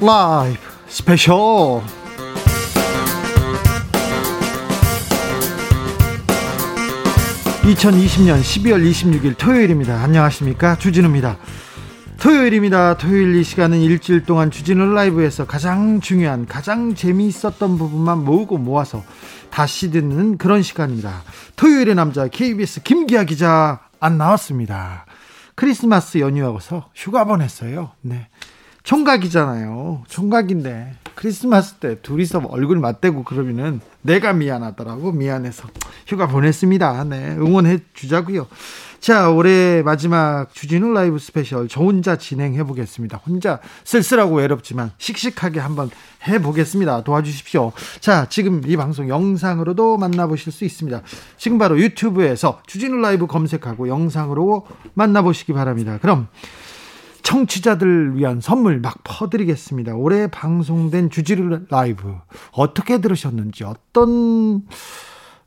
라이브 스페셜 2020년 12월 26일 토요일입니다. 안녕하십니까? 주진우입니다. 토요일입니다. 토요일 이 시간은 일주일 동안 주진우 라이브에서 가장 중요한, 가장 재미있었던 부분만 모으고 모아서 다시 듣는 그런 시간입니다. 토요일의 남자 KBS 김기화 기자 안 나왔습니다. 크리스마스 연휴하고서 휴가 보냈어요. 네. 총각이잖아요. 총각인데 크리스마스 때 둘이서 얼굴 맞대고 그러면은 내가 미안하더라고 미안해서 휴가 보냈습니다. 네 응원해 주자고요. 자 올해 마지막 주진우 라이브 스페셜 저 혼자 진행해 보겠습니다. 혼자 쓸쓸하고 외롭지만 씩씩하게 한번 해 보겠습니다. 도와주십시오. 자 지금 이 방송 영상으로도 만나보실 수 있습니다. 지금 바로 유튜브에서 주진우 라이브 검색하고 영상으로 만나보시기 바랍니다. 그럼 청취자들 위한 선물 막 퍼드리겠습니다. 올해 방송된 주지를 라이브 어떻게 들으셨는지 어떤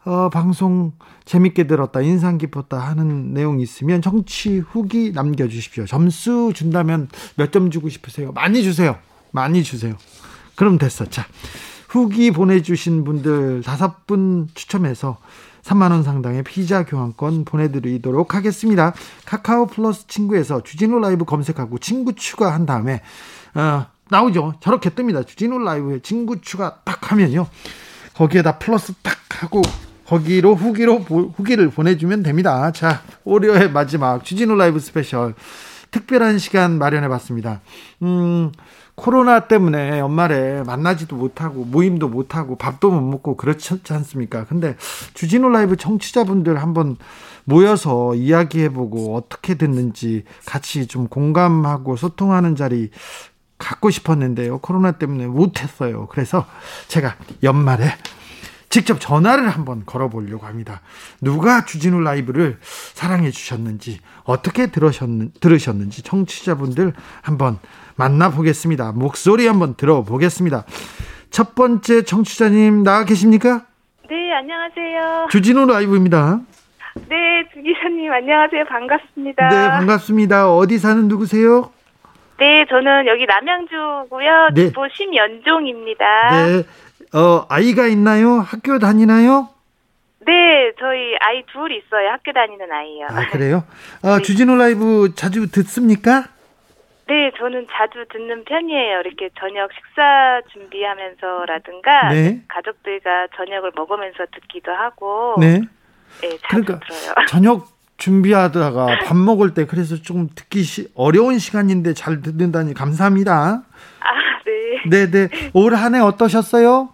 어, 방송 재밌게 들었다 인상 깊었다 하는 내용 있으면 청취 후기 남겨주십시오. 점수 준다면 몇 점 주고 싶으세요? 많이 주세요. 많이 주세요. 그럼 됐어. 자 후기 보내주신 분들 다섯 분 추첨해서 3만 원 상당의 피자 교환권 보내드리도록 하겠습니다. 카카오 플러스 친구에서 주진우 라이브 검색하고 친구 추가한 다음에, 어, 나오죠. 저렇게 뜹니다. 주진우 라이브에 친구 추가 딱 하면요. 거기에다 플러스 딱 하고 거기로 후기로 후기를 보내주면 됩니다. 자, 월요일 마지막 주진우 라이브 스페셜 특별한 시간 마련해 봤습니다. 음, 코로나 때문에 연말에 만나지도 못하고 모임도 못하고 밥도 못 먹고 그렇지 않습니까? 근데 주진우 라이브 청취자분들 한번 모여서 이야기해보고 어떻게 됐는지 같이 좀 공감하고 소통하는 자리 갖고 싶었는데요. 코로나 때문에 못했어요. 그래서 제가 연말에 직접 전화를 한번 걸어보려고 합니다. 누가 주진우 라이브를 사랑해 주셨는지, 어떻게 들으셨는, 들으셨는지 청취자분들 한번 만나보겠습니다. 목소리 한번 들어보겠습니다. 첫 번째 청취자님 나와 계십니까? 네, 안녕하세요. 주진우 라이브입니다. 네, 주 기자님 안녕하세요. 반갑습니다. 네, 반갑습니다. 어디 사는 누구세요? 네, 저는 여기 남양주고요. 네. 주보 심연종입니다. 네, 어, 아이가 있나요? 학교 다니나요? 네, 저희 아이 둘 있어요. 학교 다니는 아이요. 아, 그래요? 어, 주진우 라이브 자주 듣습니까? 네, 저는 자주 듣는 편이에요. 이렇게 저녁 식사 준비하면서라든가 네. 가족들과 저녁을 먹으면서 듣기도 하고 네. 네, 자주 그러니까 들어요. 저녁 준비하다가 밥 먹을 때 그래서 좀 듣기 시, 어려운 시간인데 잘 듣는다니 감사합니다. 아, 네. 네, 네. 올 한 해 어떠셨어요?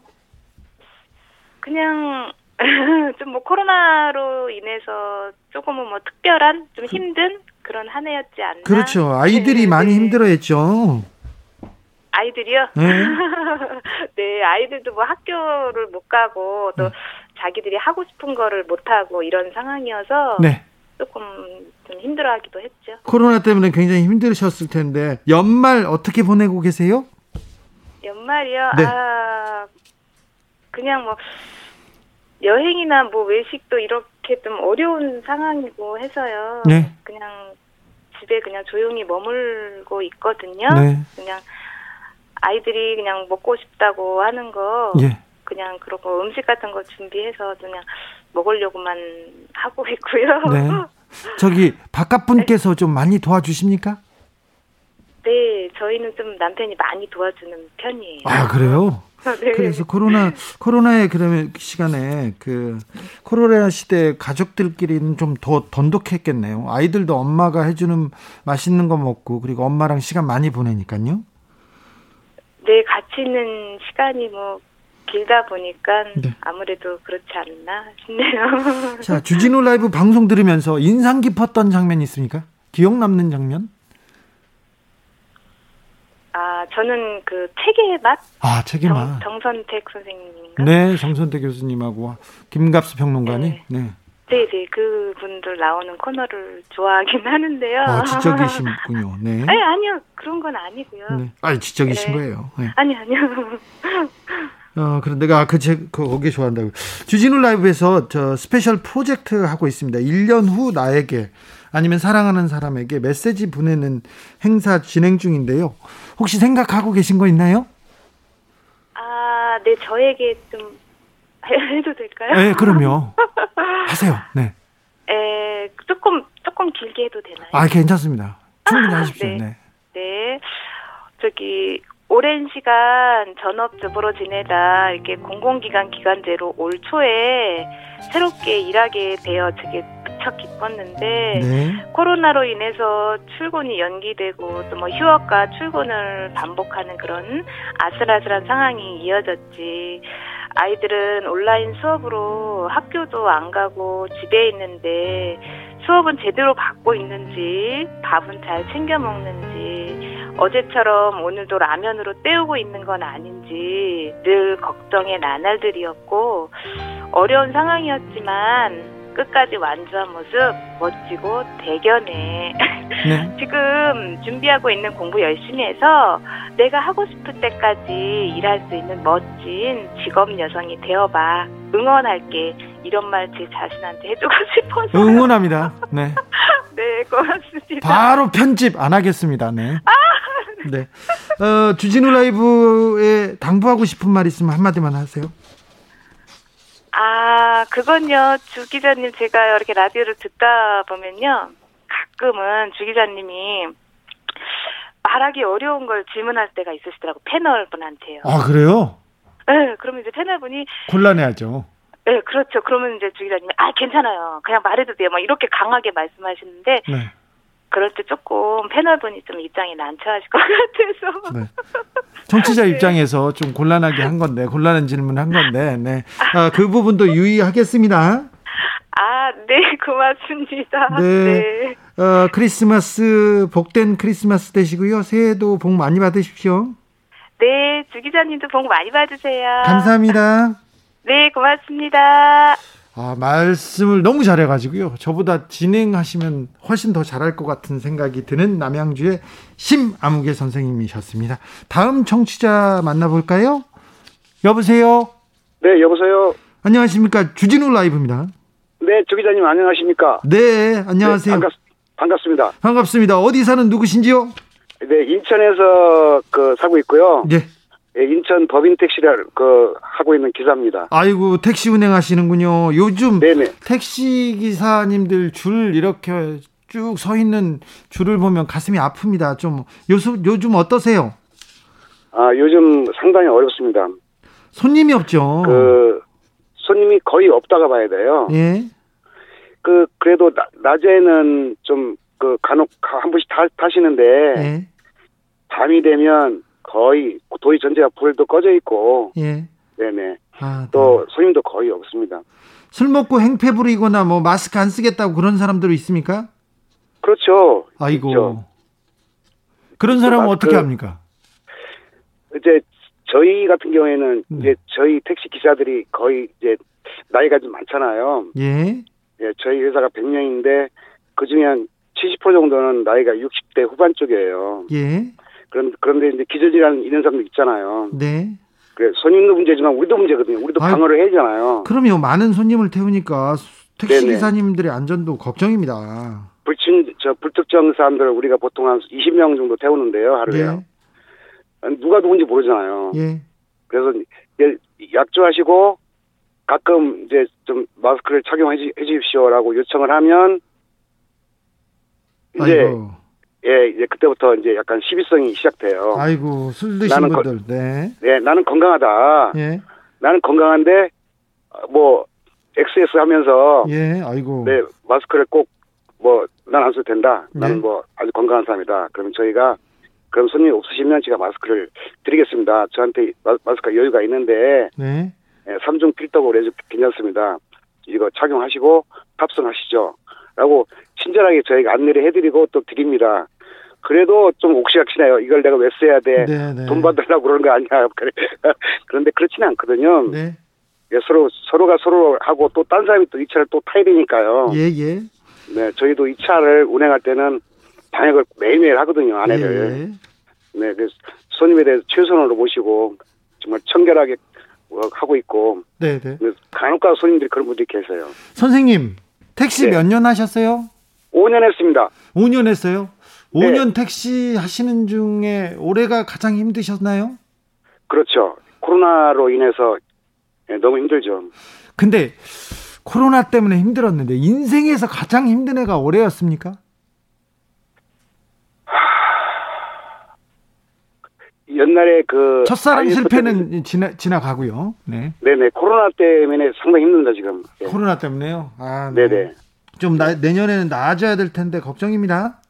그냥 좀 뭐 코로나로 인해서 조금은 뭐 특별한 좀 힘든 그런 한 해였지 않나. 그렇죠. 아이들이 네, 많이 네. 힘들어했죠. 아이들이요? 네. 네, 아이들도 뭐 학교를 못 가고 또 네. 자기들이 하고 싶은 거를 못 하고 이런 상황이어서 네. 조금 좀 힘들어하기도 했죠. 코로나 때문에 굉장히 힘드셨을 텐데 연말 어떻게 보내고 계세요? 연말이요? 네. 아, 그냥 뭐 여행이나 뭐 외식도 이렇게 좀 어려운 상황이고 해서요. 네. 그냥 집에 그냥 조용히 머물고 있거든요. 네. 그냥 아이들이 그냥 먹고 싶다고 하는 거 예. 그냥 그러고 음식 같은 거 준비해서 그냥 먹으려고만 하고 있고요. 네. 저기 바깥 분께서 좀 많이 도와주십니까? 네, 저희는 좀 남편이 많이 도와주는 편이에요. 아, 그래요? 네. 그래서 코로나 코로나의 그러면 시간에 그 코로나 시대 가족들끼리는 좀 더 돈독했겠네요. 아이들도 엄마가 해주는 맛있는 거 먹고 그리고 엄마랑 시간 많이 보내니까요. 네, 같이 있는 시간이 뭐 길다 보니까 네. 아무래도 그렇지 않나 싶네요. 자 주진우 라이브 방송 들으면서 인상 깊었던 장면 있습니까? 기억 남는 장면? 아, 저는 그 책의 맛 아 책의 맛. 정, 정선택 선생님인가? 네, 정선태 교수님하고 김갑수 평론가님. 네. 네. 네, 네, 그 분들 나오는 코너를 좋아하긴 하는데요. 아, 지적이신군요. 네. 아니, 아니요. 그런 건 아니고요. 네. 아, 지적이신 네. 거예요. 네. 아니, 아니요. 어, 그런데, 아, 그, 제, 그, 거기 좋아한다고. 주진우 라이브에서 저 스페셜 프로젝트 하고 있습니다. 1년 후 나에게 아니면 사랑하는 사람에게 메시지 보내는 행사 진행 중인데요. 혹시 생각하고 계신 거 있나요? 아, 네, 저에게 좀 해도 될까요? 네, 그럼요. 하세요. 네. 에, 조금, 조금 길게 해도 되나요? 아, 괜찮습니다. 충분히 하십시오. 네. 네. 네. 저기, 오랜 시간 전업주부로 지내다 이렇게 공공기관 기관제로 올 초에 새롭게 일하게 되어 되게 무척 기뻤는데 네. 코로나로 인해서 출근이 연기되고 또 뭐 휴업과 출근을 반복하는 그런 아슬아슬한 상황이 이어졌지. 아이들은 온라인 수업으로 학교도 안 가고 집에 있는데 수업은 제대로 받고 있는지 밥은 잘 챙겨 먹는지 어제처럼 오늘도 라면으로 때우고 있는 건 아닌지 늘 걱정의 나날들이었고 어려운 상황이었지만 끝까지 완주한 모습 멋지고 대견해. 네. 지금 준비하고 있는 공부 열심히 해서 내가 하고 싶을 때까지 일할 수 있는 멋진 직업 여성이 되어봐. 응원할게. 이런 말 제 자신한테 해주고 싶어서. 응원합니다. 네. 네, 고맙습니다. 바로 편집 안 하겠습니다. 네. 네. 어, 주진우 라이브에 당부하고 싶은 말 있으면 한마디만 하세요. 아, 그건요, 주 기자님, 제가 이렇게 라디오를 듣다 보면요, 가끔은 주 기자님이 말하기 어려운 걸 질문할 때가 있으시더라고, 패널 분한테요. 아, 그래요? 네, 그러면 이제 패널 분이, 곤란해하죠. 네, 그렇죠. 그러면 이제 주 기자님이, 아, 괜찮아요. 그냥 말해도 돼요. 막 이렇게 강하게 말씀하시는데, 네. 그럴 때 조금 패널 분이 좀 입장이 난처하실 것 같아서. 네. 청취자 네. 입장에서 좀 곤란하게 한 건데, 곤란한 질문 한 건데, 네. 아, 그 부분도 유의하겠습니다. 아, 네, 고맙습니다. 네. 어, 크리스마스, 복된 크리스마스 되시고요. 새해도 복 많이 받으십시오. 네, 주 기자님도 복 많이 받으세요. 감사합니다. 네, 고맙습니다. 아, 말씀을 너무 잘해가지고요. 저보다 진행하시면 훨씬 더 잘할 것 같은 생각이 드는 남양주의 심아무개 선생님이셨습니다. 다음 청취자 만나볼까요? 여보세요? 네, 여보세요. 안녕하십니까. 주진우 라이브입니다. 네, 조 기자님 안녕하십니까? 네, 안녕하세요. 네, 반갑, 반갑습니다. 반갑습니다. 어디 사는 누구신지요? 네, 인천에서 그 사고 있고요. 네. 예, 인천 법인 택시를 그 하고 있는 기사입니다. 아이고, 택시 운행하시는군요. 요즘 네네. 택시 기사님들 줄 이렇게 쭉 서 있는 줄을 보면 가슴이 아픕니다. 좀 요즘 요즘 어떠세요? 아, 요즘 상당히 어렵습니다. 손님이 없죠. 그 손님이 거의 없다가 봐야 돼요. 예. 그 그래도 나, 낮에는 좀 그 간혹 가- 한 분씩 타, 타시는데 예. 밤이 되면 거의 도의 전체가 불도 꺼져 있고 예. 네네. 아, 네. 또 손님도 거의 없습니다. 술 먹고 행패 부리거나 뭐 마스크 안 쓰겠다고 그런 사람들 있습니까? 그렇죠. 아이고. 있죠. 그런 사람은 마스크- 어떻게 합니까? 이제 저희 같은 경우에는 네. 이제 저희 택시 기사들이 거의 이제 나이가 좀 많잖아요. 예. 예, 저희 회사가 100명인데 그 중에 한 70% 정도는 나이가 60대 후반 쪽이에요. 예. 그런 그런데 이제 기저질환 있는 사람도 있잖아요. 네. 그래 손님도 문제지만 우리도 문제거든요. 우리도 아이- 방어를 해야 되잖아요. 그럼요. 많은 손님을 태우니까 택시 네네. 기사님들의 안전도 걱정입니다. 불친 저 불특정 사람들을 우리가 보통 한 20명 정도 태우는데요 하루에. 예. 누가 누군지 모르잖아요. 예. 그래서 약조하시고 가끔 이제 좀 마스크를 착용해 해 주십시오라고 요청을 하면 이제 아이고. 예 이제 그때부터 이제 약간 시비성이 시작돼요. 아이고, 술 드신 나는 거- 분들. 네. 네 나는 건강하다. 예. 나는 건강한데 어, 뭐 XS 하면서 예. 아이고. 네 마스크를 꼭 뭐 난 안 써도 된다. 네. 나는 뭐 아주 건강한 사람이다. 그러면 저희가 그럼 손님 없으시면 제가 마스크를 드리겠습니다. 저한테 마, 마스크가 여유가 있는데 네. 예, 삼중 필터고 해서 괜찮습니다. 이거 착용하시고 탑승하시죠. 라고 친절하게 저희가 안내를 해드리고 또 드립니다. 그래도 좀 옥시각시네요. 이걸 내가 왜 써야 돼? 네, 네. 돈 받으려고 그러는 거 아니야. 그래. 그런데 그렇지는 않거든요. 네. 예, 서로, 서로가 서로 하고 또 딴 사람이 또 이 차를 또 타야 되니까요. 예, 예. 네, 저희도 이 차를 운행할 때는 방역을 매일매일 하거든요. 아내를. 예. 네, 그래서 손님에 대해서 최선으로 모시고 정말 청결하게 하고 있고 네, 네. 간혹가 손님들이 그런 분들이 계세요. 선생님, 택시 네. 몇년 하셨어요? 5년 했습니다. 5년 했어요? 네. 5년 택시 하시는 중에 올해가 가장 힘드셨나요? 그렇죠. 코로나로 인해서 예, 너무 힘들죠. 근데 코로나 때문에 힘들었는데 인생에서 가장 힘든 해가 올해였습니까? 옛날에 그 첫사랑 실패는 지나, 지나가고요. 네. 네네 코로나 때문에 상당히 힘듭니다 지금. 예. 코로나 때문에요. 아, 네. 네네 좀 나, 내년에는 나아져야 될 텐데 걱정입니다.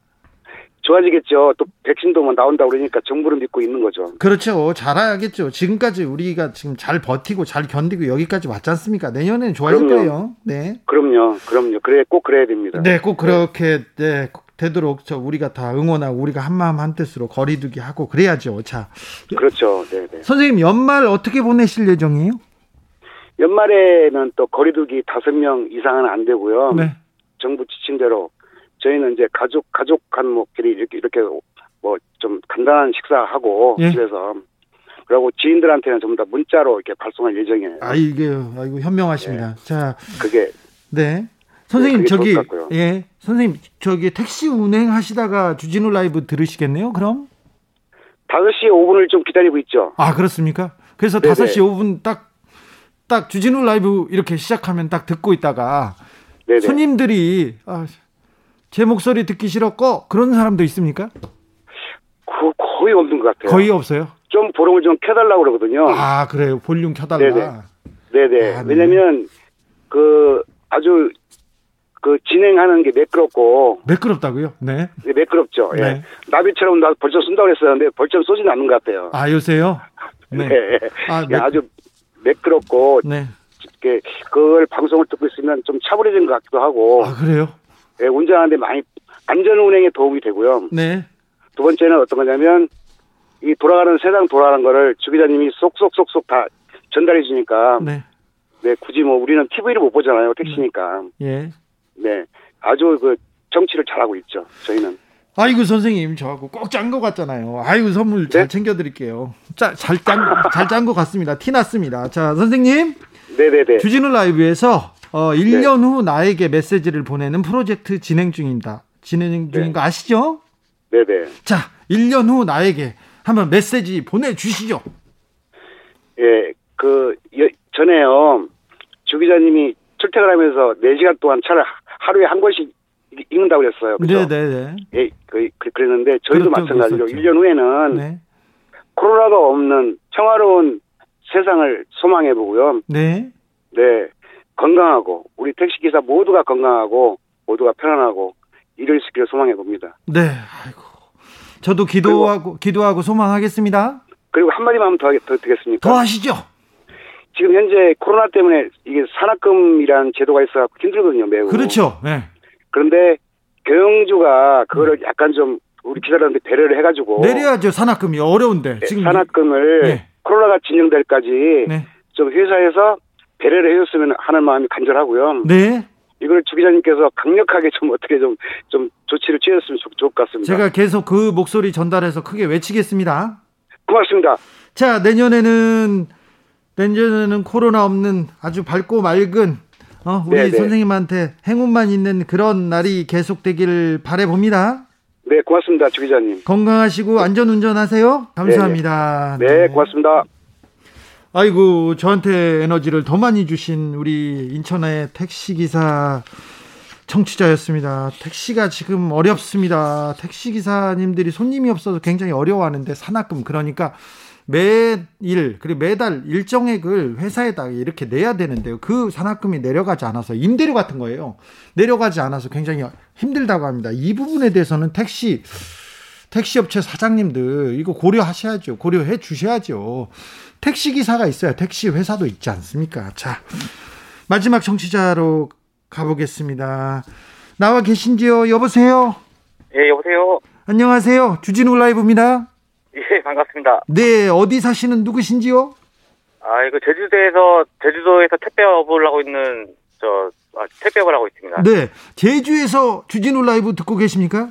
좋아지겠죠. 또 백신도 뭐 나온다 그러니까 정부를 믿고 있는 거죠. 그렇죠. 잘해야겠죠. 지금까지 우리가 지금 잘 버티고 잘 견디고 여기까지 왔지 않습니까? 내년에는 좋아질 그럼요. 거예요. 네. 그럼요, 그럼요. 그래 꼭 그래야 됩니다. 네, 꼭 그렇게 네, 꼭 되도록 저 우리가 다 응원하고 우리가 한 마음 한 뜻으로 거리두기 하고 그래야죠. 자, 그렇죠. 네 네. 선생님 연말 어떻게 보내실 예정이에요? 연말에는 또 거리두기 다섯 명 이상은 안 되고요. 네. 정부 지침대로 저희는 이제 가족 가족 간목끼리 이렇게 이렇게 뭐 좀 간단한 식사하고 예. 집에서 그리고 지인들한테는 전부 다 문자로 이렇게 발송할 예정이에요. 아 이게 아이고 현명하십니다. 자, 그게 네. 선생님 그게 저기. 예 선생님 저기 택시 운행하시다가 주진우 라이브 들으시겠네요. 그럼 5시 5분을 좀 기다리고 있죠. 아 그렇습니까? 그래서 네네. 5시 5분 딱 딱 주진우 라이브 이렇게 시작하면 딱 듣고 있다가 네네. 손님들이 아, 제 목소리 듣기 싫었고 그런 사람도 있습니까? 그 거의 없는 것 같아요. 거의 없어요. 좀 보름을 좀 켜달라고 그러거든요. 아 그래요. 볼륨 켜달라. 네네. 네네. 아, 네. 왜냐면 그 아주 그 진행하는 게 매끄럽고 매끄럽다고요? 네. 네, 매끄럽죠. 예. 네. 나비처럼 나 벌점 쏜다고 했었는데 벌점 쏘지는 않는 것 같아요. 아 요새요? 네. 네. 아, 예, 아주 매끄럽고 네. 그걸 방송을 듣고 있으면 좀 차분해진 것 같기도 하고 아 그래요? 예, 운전하는데 많이 안전 운행에 도움이 되고요. 네. 두 번째는 어떤 거냐면 이 돌아가는 세상 돌아가는 거를 주 기자님이 쏙쏙쏙쏙 다 전달해 주니까 네. 네 굳이 뭐 우리는 TV를 못 보잖아요 택시니까 예. 네 아주 그 정치를 잘하고 있죠 저희는 아이고 선생님 저하고 꼭 짠 것 같잖아요. 아이고 선물 잘 네? 챙겨드릴게요. 잘짠잘짠 것 같습니다. 티 났습니다. 자 선생님 네네네 주진우 라이브에서 어, 1년 후 나에게 메시지를 보내는 프로젝트 진행 중입니다. 진행 중인 네. 거 아시죠? 네네 자 1년 후 나에게 한번 메시지 보내주시죠. 예그 전에요 주 기자님이 출퇴근 하면서 4시간 동안 차를 하루에 한 번씩 읽- 읽는다고 그랬어요 그죠? 네네네. 예, 그, 그- 그랬는데 저희도 그렇다고 마찬가지로 했었죠. 1년 후에는 네. 코로나가 없는 평화로운 세상을 소망해 보고요. 네. 네. 건강하고 우리 택시 기사 모두가 건강하고 모두가 편안하고 일을 수 있기를 소망해 봅니다. 네. 아이고. 저도 기도하고 기도하고 소망하겠습니다. 그리고 한 마디만 하면 더, 더 되겠습니까? 더 하시죠. 지금 현재 코로나 때문에 이게 산학금이라는 제도가 있어 힘들거든요, 매우. 그렇죠. 네. 그런데 경영주가 그거를 약간 좀 우리 기사들한테 배려를 해가지고 내려야죠. 산학금이 어려운데 네, 지금 산학금을 네. 코로나가 진정될 까지 네. 좀 회사에서 배려를 해줬으면 하는 마음이 간절하고요. 네. 이걸 주 기자님께서 강력하게 좀 어떻게 좀, 좀 조치를 취했으면 좋, 좋을 것 같습니다. 제가 계속 그 목소리 전달해서 크게 외치겠습니다. 고맙습니다. 자, 내년에는 내년에는 코로나 없는 아주 밝고 맑은 어, 우리 네, 네. 선생님한테 행운만 있는 그런 날이 계속되길 바래봅니다. 네, 고맙습니다. 주 기자님. 건강하시고 안전 운전하세요. 감사합니다. 네, 고맙습니다. 아이고 저한테 에너지를 더 많이 주신 우리 인천의 택시 기사 청취자였습니다. 택시가 지금 어렵습니다. 택시 기사님들이 손님이 없어서 굉장히 어려워하는데 산학금 그러니까 매일 그리고 매달 일정액을 회사에다 이렇게 내야 되는데요. 그 산학금이 내려가지 않아서 임대료 같은 거예요. 내려가지 않아서 굉장히 힘들다고 합니다. 이 부분에 대해서는 택시 택시업체 사장님들 이거 고려하셔야죠. 고려해 주셔야죠. 택시 기사가 있어야 택시 회사도 있지 않습니까? 자, 마지막 청취자로 가보겠습니다. 나와 계신지요? 여보세요? 예, 여보세요. 안녕하세요. 주진우 라이브입니다. 예, 반갑습니다. 네, 어디 사시는 누구신지요? 아, 이거 제주도에서, 제주도에서 택배업을 하고 있는, 저, 아, 택배업을 하고 있습니다. 네, 제주에서 주진우 라이브 듣고 계십니까?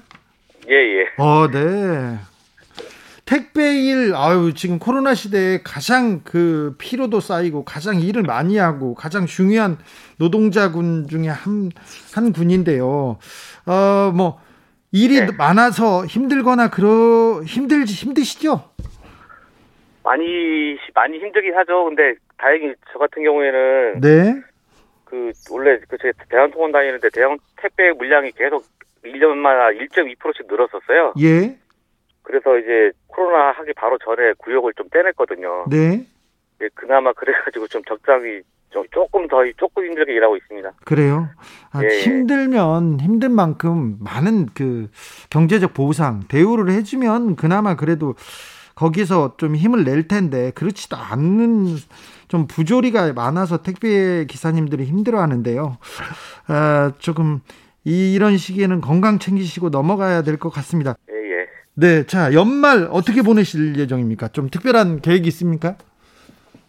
예, 예. 어, 네. 택배일 아유 지금 코로나 시대에 가장 그 피로도 쌓이고 가장 일을 많이 하고 가장 중요한 노동자군 중에 한 한 군인데요. 어 뭐 일이 네. 많아서 힘들거나 그러 힘들지 힘드시죠? 많이 많이 힘들긴 하죠. 근데 다행히 저 같은 경우에는 네. 그 원래 그 제가 대한통운 다니는데 대형 택배 물량이 계속 1년마다 1.2%씩 늘었었어요. 예. 그래서 이제 코로나 하기 바로 전에 구역을 좀 떼냈거든요. 네. 예, 그나마 그래가지고 좀 적당히 좀 조금 더 조금 힘들게 일하고 있습니다. 그래요. 아, 예, 예. 힘들면 힘든 만큼 많은 그 경제적 보상 대우를 해주면 그나마 그래도 거기서 좀 힘을 낼 텐데 그렇지도 않는 좀 부조리가 많아서 택배 기사님들이 힘들어하는데요. 아, 조금 이런 시기에는 건강 챙기시고 넘어가야 될 것 같습니다. 네, 자 연말 어떻게 보내실 예정입니까? 좀 특별한 계획이 있습니까?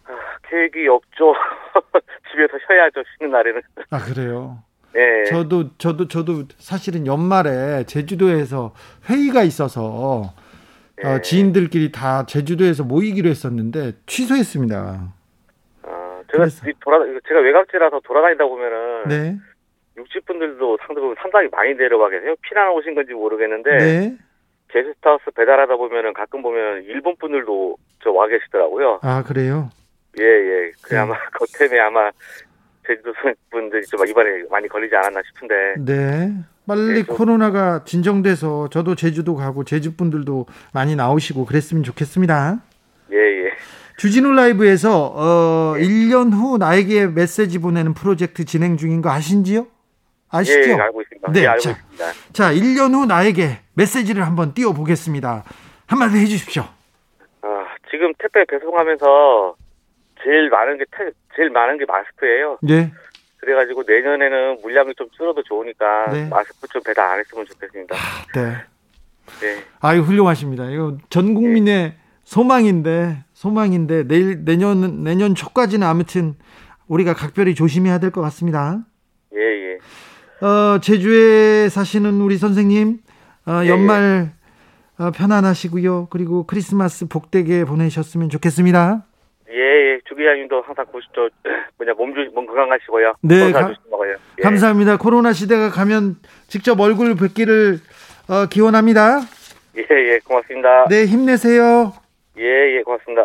아, 계획이 없죠. 집에서 쉬어야죠. 쉬는 날에는. 아 그래요. 예. 저도 저도 저도 사실은 연말에 제주도에서 회의가 있어서 어, 예. 지인들끼리 다 제주도에서 모이기로 했었는데 취소했습니다. 아, 제가 그래서- 돌아 제가 외곽지라서 돌아다니다 보면은 네, 육지 분들도 상당히 상당히 많이 내려와 계세요. 피난 오신 건지 모르겠는데 네. 게스트하우스 배달하다 보면은 가끔 보면 일본 분들도 저 와 계시더라고요. 아 그래요. 예, 예. 그 네. 아마 그 때문에 아마 제주도 분들이 좀 이번에 많이 걸리지 않았나 싶은데. 네. 빨리 네, 좀- 코로나가 진정돼서 저도 제주도 가고 제주 분들도 많이 나오시고 그랬으면 좋겠습니다. 예, 예. 주진우 라이브에서 어, 네. 1년 후 나에게 메시지 보내는 프로젝트 진행 중인 거 아신지요? 아시죠? 예, 알고 있습니다. 네, 예, 알고 자. 있습니다. 자, 1년 후 나에게 메시지를 한번 띄워 보겠습니다. 한마디 해 주십시오. 아, 지금 택배 배송하면서 제일 많은 게 태, 제일 많은 게 마스크예요. 네. 그래 가지고 내년에는 물량이 좀 줄어도 좋으니까 네. 마스크 좀 배달 안 했으면 좋겠습니다. 네. 네. 아유, 훌륭하십니다. 이거 전 국민의 소망인데 소망인데 내일 내년 내년 초까지는 아무튼 우리가 각별히 조심해야 될 것 같습니다. 어, 제주에 사시는 우리 선생님 어, 예, 연말 어, 편안하시고요. 그리고 크리스마스 복되게 보내셨으면 좋겠습니다. 예, 예. 주기자님도 항상 고시죠. 뭐냐, 몸, 조, 몸 건강하시고요. 네, 가-. 예. 감사합니다. 코로나 시대가 가면 직접 얼굴 뵙기를 어, 기원합니다. 예, 예. 고맙습니다. 네, 힘내세요. 예, 예. 고맙습니다.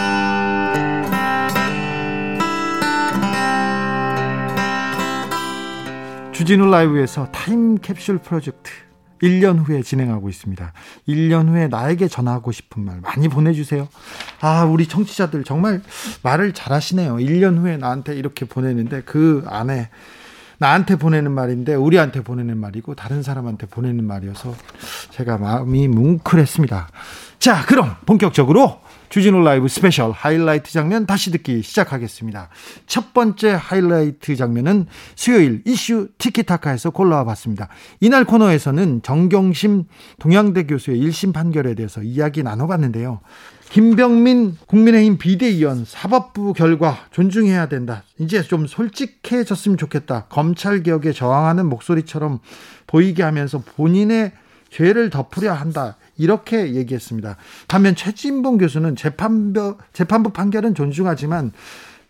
주진우 라이브에서 타임캡슐 프로젝트 1년 후에 진행하고 있습니다. 1년 후에 나에게 전하고 싶은 말 많이 보내주세요. 아, 우리 청취자들 정말 말을 잘하시네요. 1년 후에 나한테 이렇게 보내는데 그 안에 나한테 보내는 말인데 우리한테 보내는 말이고 다른 사람한테 보내는 말이어서 제가 마음이 뭉클했습니다. 자, 그럼 본격적으로 주진우 라이브 스페셜 하이라이트 장면 다시 듣기 시작하겠습니다. 첫 번째 하이라이트 장면은 수요일 이슈 티키타카에서 골라와 봤습니다. 이날 코너에서는 정경심 동양대 교수의 1심 판결에 대해서 이야기 나눠봤는데요. 김병민 국민의힘 비대위원 사법부 결과 존중해야 된다. 이제 좀 솔직해졌으면 좋겠다. 검찰 개혁에 저항하는 목소리처럼 보이게 하면서 본인의 죄를 덮으려 한다. 이렇게 얘기했습니다. 반면 최진봉 교수는 재판부, 재판부 판결은 존중하지만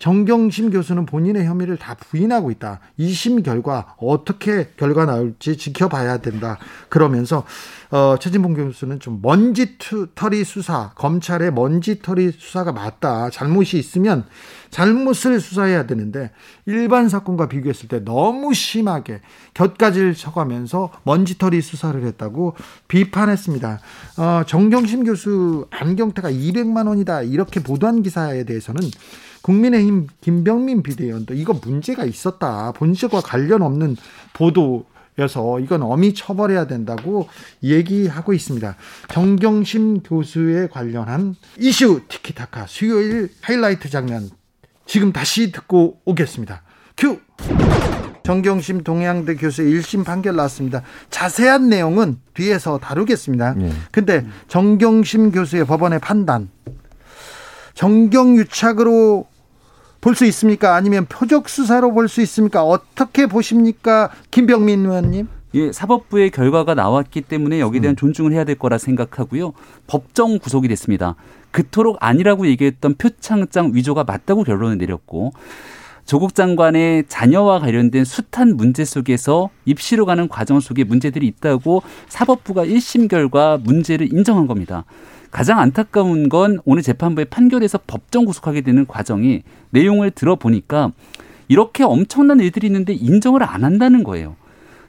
정경심 교수는 본인의 혐의를 다 부인하고 있다. 2심 결과 어떻게 결과 나올지 지켜봐야 된다. 그러면서 어, 최진봉 교수는 좀 먼지털이 수사, 검찰의 먼지털이 수사가 맞다. 잘못이 있으면 잘못을 수사해야 되는데 일반 사건과 비교했을 때 너무 심하게 곁가지를 쳐가면서 먼지털이 수사를 했다고 비판했습니다. 어, 정경심 교수 안경테가 200만 원이다 이렇게 보도한 기사에 대해서는 국민의힘 김병민 비대위원도 이거 문제가 있었다. 본질과 관련 없는 보도 여서 이건 엄히 처벌해야 된다고 얘기하고 있습니다. 정경심 교수에 관련한 이슈 티키타카 수요일 하이라이트 장면 지금 다시 듣고 오겠습니다. 큐! 정경심 동양대 교수의 1심 판결 나왔습니다. 자세한 내용은 뒤에서 다루겠습니다. 네. 근데 정경심 교수의 법원의 판단 정경유착으로 볼 수 있습니까? 아니면 표적 수사로 볼 수 있습니까? 어떻게 보십니까? 김병민 의원님? 예, 사법부의 결과가 나왔기 때문에 여기에 대한 음. 존중을 해야 될 거라 생각하고요. 법정 구속이 됐습니다. 그토록 아니라고 얘기했던 표창장 위조가 맞다고 결론을 내렸고 조국 장관의 자녀와 관련된 숱한 문제 속에서 입시로 가는 과정 속에 문제들이 있다고 사법부가 1심 결과 문제를 인정한 겁니다. 가장 안타까운 건 오늘 재판부의 판결에서 법정 구속하게 되는 과정이 내용을 들어보니까 이렇게 엄청난 일들이 있는데 인정을 안 한다는 거예요.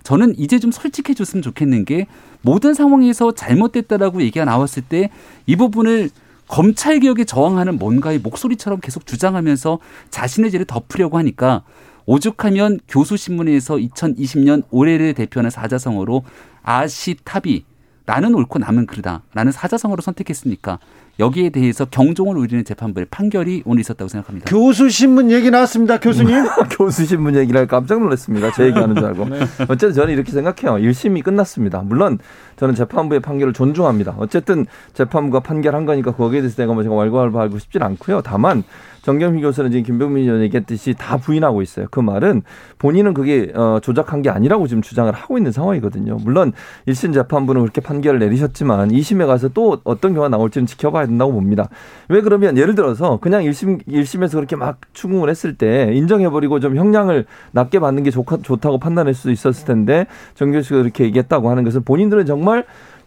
저는 이제 좀 솔직해 줬으면 좋겠는 게 모든 상황에서 잘못됐다라고 얘기가 나왔을 때 이 부분을 검찰 개혁에 저항하는 뭔가의 목소리처럼 계속 주장하면서 자신의 죄를 덮으려고 하니까 오죽하면 교수신문에서 2020년 올해를 대표하는 사자성어로 아시탑이 나는 옳고 남은 그르다 라는 사자성어로 선택했으니까 여기에 대해서 경종을 울리는 재판부의 판결이 오늘 있었다고 생각합니다. 교수 신문 얘기 나왔습니다. 교수님. 교수 신문 얘기를 깜짝 놀랐습니다. 제 얘기하는 줄 알고. 네. 어쨌든 저는 이렇게 생각해요. 1심이 끝났습니다. 물론 저는 재판부의 판결을 존중합니다. 어쨌든 재판부가 판결한 거니까 거기에 대해서 내가 뭐 제가 왈가왈부하고 싶진 않고요. 다만 정경희 교수는 지금 김병민 의원이 얘기했듯이 다 부인하고 있어요. 그 말은 본인은 그게 어, 조작한 게 아니라고 지금 주장을 하고 있는 상황이거든요. 물론 1심 재판부는 그렇게 판결을 내리셨지만 2심에 가서 또 어떤 경우가 나올지는 지켜봐야 된다고 봅니다. 왜 그러면 예를 들어서 그냥 1심 1심에서 그렇게 막 추궁을 했을 때 인정해 버리고 좀 형량을 낮게 받는 게 좋, 좋다고 판단할 수도 있었을 텐데 정 교수가 그렇게 얘기했다고 하는 것은 본인들은 정말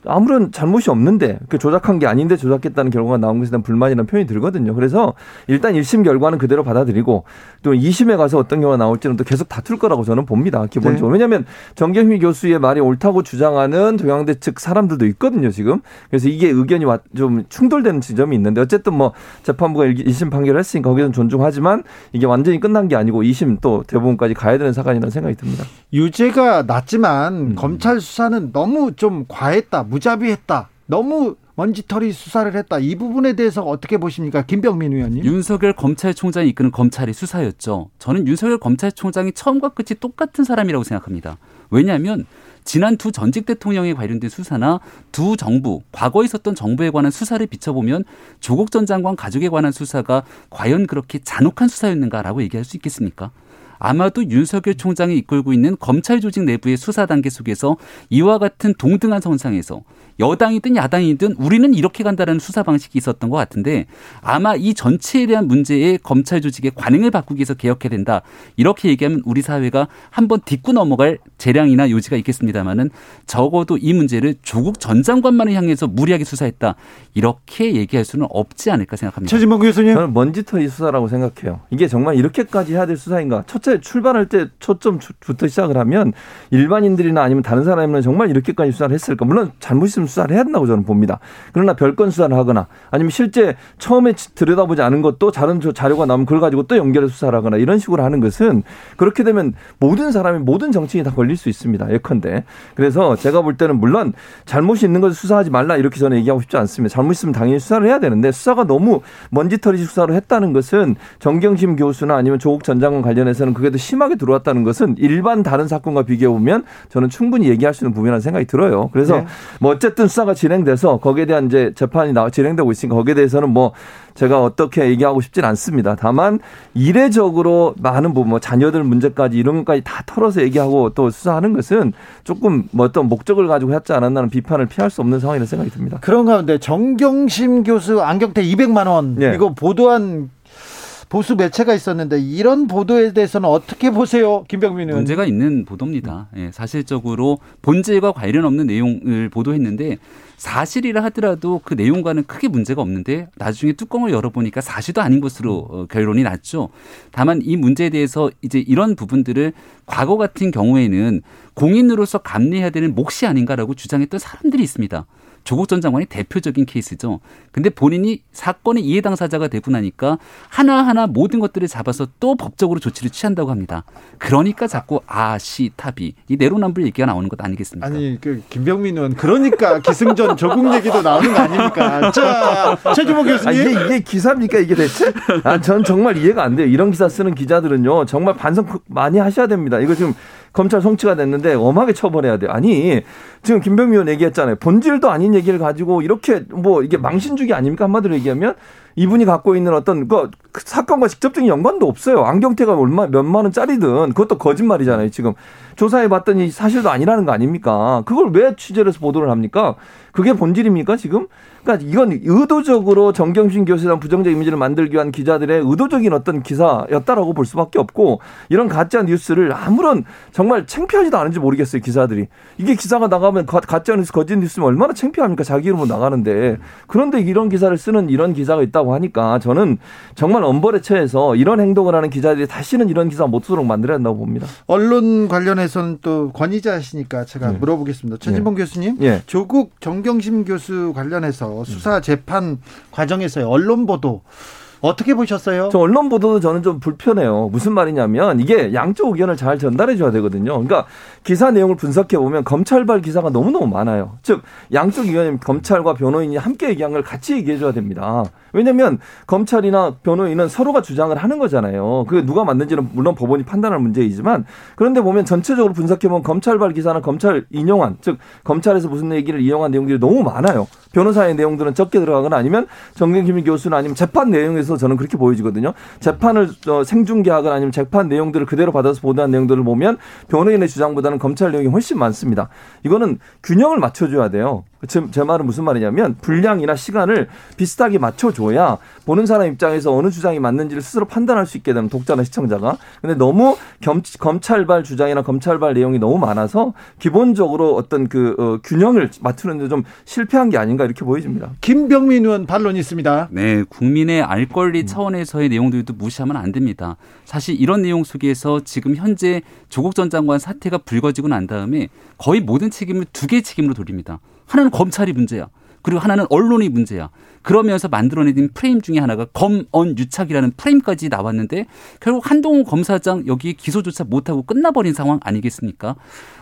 아무런 잘못이 없는데 그 조작한 게 아닌데 조작했다는 결과가 나온 것에 대한 불만이라는 표현이 들거든요. 그래서 일단 1심 결과는 그대로 받아들이고 또 2심에 가서 어떤 경우가 나올지는 또 계속 다툴 거라고 저는 봅니다. 기본적으로. 네. 왜냐하면 정경휘 교수의 말이 옳다고 주장하는 동양대 측 사람들도 있거든요. 지금. 그래서 이게 의견이 좀 충돌되는 지점이 있는데 어쨌든 뭐 재판부가 1심 판결을 했으니까 거기서는 존중하지만 이게 완전히 끝난 게 아니고 2심 또 대법원까지 가야 되는 사건이라는 생각이 듭니다. 유죄가 낮지만 음. 검찰 수사는 너무 좀 과했다. 무자비했다. 너무 먼지털이 수사를 했다. 이 부분에 대해서 어떻게 보십니까? 김병민 의원님. 윤석열 검찰총장이 이끄는 검찰의 수사였죠. 저는 윤석열 검찰총장이 처음과 끝이 똑같은 사람이라고 생각합니다. 왜냐하면 지난 두 전직 대통령에 관련된 수사나 두 정부, 과거에 있었던 정부에 관한 수사를 비춰보면 조국 전 장관 가족에 관한 수사가 과연 그렇게 잔혹한 수사였는가라고 얘기할 수 있겠습니까? 아마도 윤석열 총장이 이끌고 있는 검찰 조직 내부의 수사 단계 속에서 이와 같은 동등한 선상에서 여당이든 야당이든 우리는 이렇게 간다는 수사 방식이 있었던 것 같은데 아마 이 전체에 대한 문제에 검찰 조직의 관행을 바꾸기 위해서 개혁해야 된다. 이렇게 얘기하면 우리 사회가 한번 딛고 넘어갈 재량이나 요지가 있겠습니다만은 적어도 이 문제를 조국 전 장관만을 향해서 무리하게 수사했다. 이렇게 얘기할 수는 없지 않을까 생각합니다. 최진봉 교수님. 저는 먼지털이 수사라고 생각해요. 이게 정말 이렇게까지 해야 될 수사인가? 첫째 출발할 때 초점부터 시작을 하면 일반인들이나 아니면 다른 사람은 정말 이렇게까지 수사를 했을까? 물론 잘못 있으면 수사를 해야 된다고 저는 봅니다. 그러나 별건 수사를 하거나 아니면 실제 처음에 들여다보지 않은 것도 다른 자료가 나오면 그걸 가지고 또 연결해 수사를 하거나 이런 식으로 하는 것은 그렇게 되면 모든 사람이 모든 정치인이 다 걸릴 수 있습니다. 예컨대. 그래서 제가 볼 때는 물론 잘못이 있는 것을 수사하지 말라 이렇게 저는 얘기하고 싶지 않습니다. 잘못 있으면 당연히 수사를 해야 되는데 수사가 너무 먼지털이 수사를 했다는 것은 정경심 교수나 아니면 조국 전 장관 관련해서는 그게 더 심하게 들어왔다는 것은 일반 다른 사건과 비교해 보면 저는 충분히 얘기할 수 있는 부분이라는 생각이 들어요. 그래서 네. 뭐 어쨌든 수사가 진행돼서 거기에 대한 이제 재판이 나 진행되고 있으니까 거기에 대해서는 뭐 제가 어떻게 얘기하고 싶진 않습니다. 다만 이례적으로 많은 부분 뭐 자녀들 문제까지 이런 것까지 다 털어서 얘기하고 또 수사하는 것은 조금 뭐 어떤 목적을 가지고 했지 않았나는 비판을 피할 수 없는 상황이라는 생각이 듭니다. 그런 가운데 정경심 교수 안경테 200만 원 네. 이거 보도한 보수 매체가 있었는데 이런 보도에 대해서는 어떻게 보세요, 김병민 의원? 문제가 있는 보도입니다. 예, 사실적으로 본질과 관련 없는 내용을 보도했는데 사실이라 하더라도 그 내용과는 크게 문제가 없는데 나중에 뚜껑을 열어보니까 사실도 아닌 것으로 어, 결론이 났죠. 다만 이 문제에 대해서 이제 이런 부분들을 과거 같은 경우에는 공인으로서 감내해야 되는 몫이 아닌가라고 주장했던 사람들이 있습니다. 조국 전 장관이 대표적인 케이스죠. 근데 본인이 사건의 이해 당사자가 되고 나니까 하나하나 모든 것들을 잡아서 또 법적으로 조치를 취한다고 합니다. 그러니까 자꾸 아시 타비 이 내로남불 얘기가 나오는 것 아니겠습니까? 아니 그 김병민 의원 그러니까 기승전 조국 얘기도 나오는 거 아닙니까? 자 최주모 교수님 아, 이게, 이게 기사입니까 이게 대체? 아, 전 정말 이해가 안 돼요. 이런 기사 쓰는 기자들은요 정말 반성 많이 하셔야 됩니다. 이거 지금 검찰 송치가 됐는데 엄하게 처벌해야 돼요. 아니 지금 김병미 의원 얘기했잖아요. 본질도 아닌 얘기를 가지고 이렇게 뭐 이게 망신주기 아닙니까 한마디로 얘기하면 이분이 갖고 있는 어떤 그 사건과 직접적인 연관도 없어요. 안경테가 얼마 몇만 원짜리든 그것도 거짓말이잖아요. 지금 조사해 봤더니 사실도 아니라는 거 아닙니까? 그걸 왜 취재를 해서 보도를 합니까? 그게 본질입니까 지금? 그러니까 이건 의도적으로 정경심 대한 부정적 이미지를 만들기 위한 기자들의 의도적인 어떤 기사였다라고 볼 수밖에 없고 이런 가짜 뉴스를 아무런 정말 창피하지도 않은지 모르겠어요 기사들이 이게 기사가 나가면 가짜 뉴스 거짓 뉴스면 얼마나 창피합니까 자기 이름으로 나가는데 그런데 이런 기사를 쓰는 이런 기사가 있다고 하니까 저는 정말 엄벌에 처해서 이런 행동을 하는 기자들이 다시는 이런 기사 못 쓰도록 만들어야 한다고 봅니다. 언론 관련해서는 또 권위자시니까 제가 네. 물어보겠습니다. 최진봉 네. 교수님, 네. 조국 정경심 교수 관련해서 수사 재판 과정에서의 언론 보도 어떻게 보셨어요? 저 언론 보도도 저는 좀 불편해요. 무슨 말이냐면 이게 양쪽 의견을 잘 전달해 줘야 되거든요. 그러니까 기사 내용을 분석해 보면 검찰발 기사가 너무너무 많아요. 즉 양쪽 의견이 검찰과 변호인이 함께 얘기한 걸 같이 얘기해 줘야 됩니다. 왜냐하면 검찰이나 변호인은 서로가 주장을 하는 거잖아요. 그게 누가 맞는지는 물론 법원이 판단할 문제이지만 그런데 보면 전체적으로 분석해 보면 검찰발 기사나 검찰 인용한 즉 검찰에서 무슨 얘기를 이용한 내용들이 너무 많아요. 변호사의 내용들은 적게 들어가거나 아니면 정경심 교수나 아니면 재판 내용에서 저는 그렇게 보여지거든요. 재판을 어, 생중계하거나 아니면 재판 내용들을 그대로 받아서 보도한 내용들을 보면 변호인의 주장보다는 검찰 내용이 훨씬 많습니다. 이거는 균형을 맞춰줘야 돼요. 제, 제 말은 무슨 말이냐면 분량이나 시간을 비슷하게 맞춰줘야 보는 사람 입장에서 어느 주장이 맞는지를 스스로 판단할 수 있게 되는 독자나 시청자가. 근데 너무 겸, 검찰발 주장이나 검찰발 내용이 너무 많아서 기본적으로 어떤 그 어, 균형을 맞추는데 좀 실패한 게 아닌가 이렇게 보여집니다. 김병민 의원 반론이 있습니다. 네, 국민의 알 권리 차원에서의 내용들도 무시하면 안 됩니다. 사실 이런 내용 속에서 지금 현재 조국 전 장관 사태가 불거지고 난 다음에 거의 모든 책임을 두 개의 책임으로 돌립니다. 하나는 검찰이 문제야. 그리고 하나는 언론이 문제야. 그러면서 만들어내린 프레임 중에 하나가 검언 유착이라는 프레임까지 나왔는데 결국 한동훈 검사장 여기 기소조차 못하고 끝나버린 상황 아니겠습니까?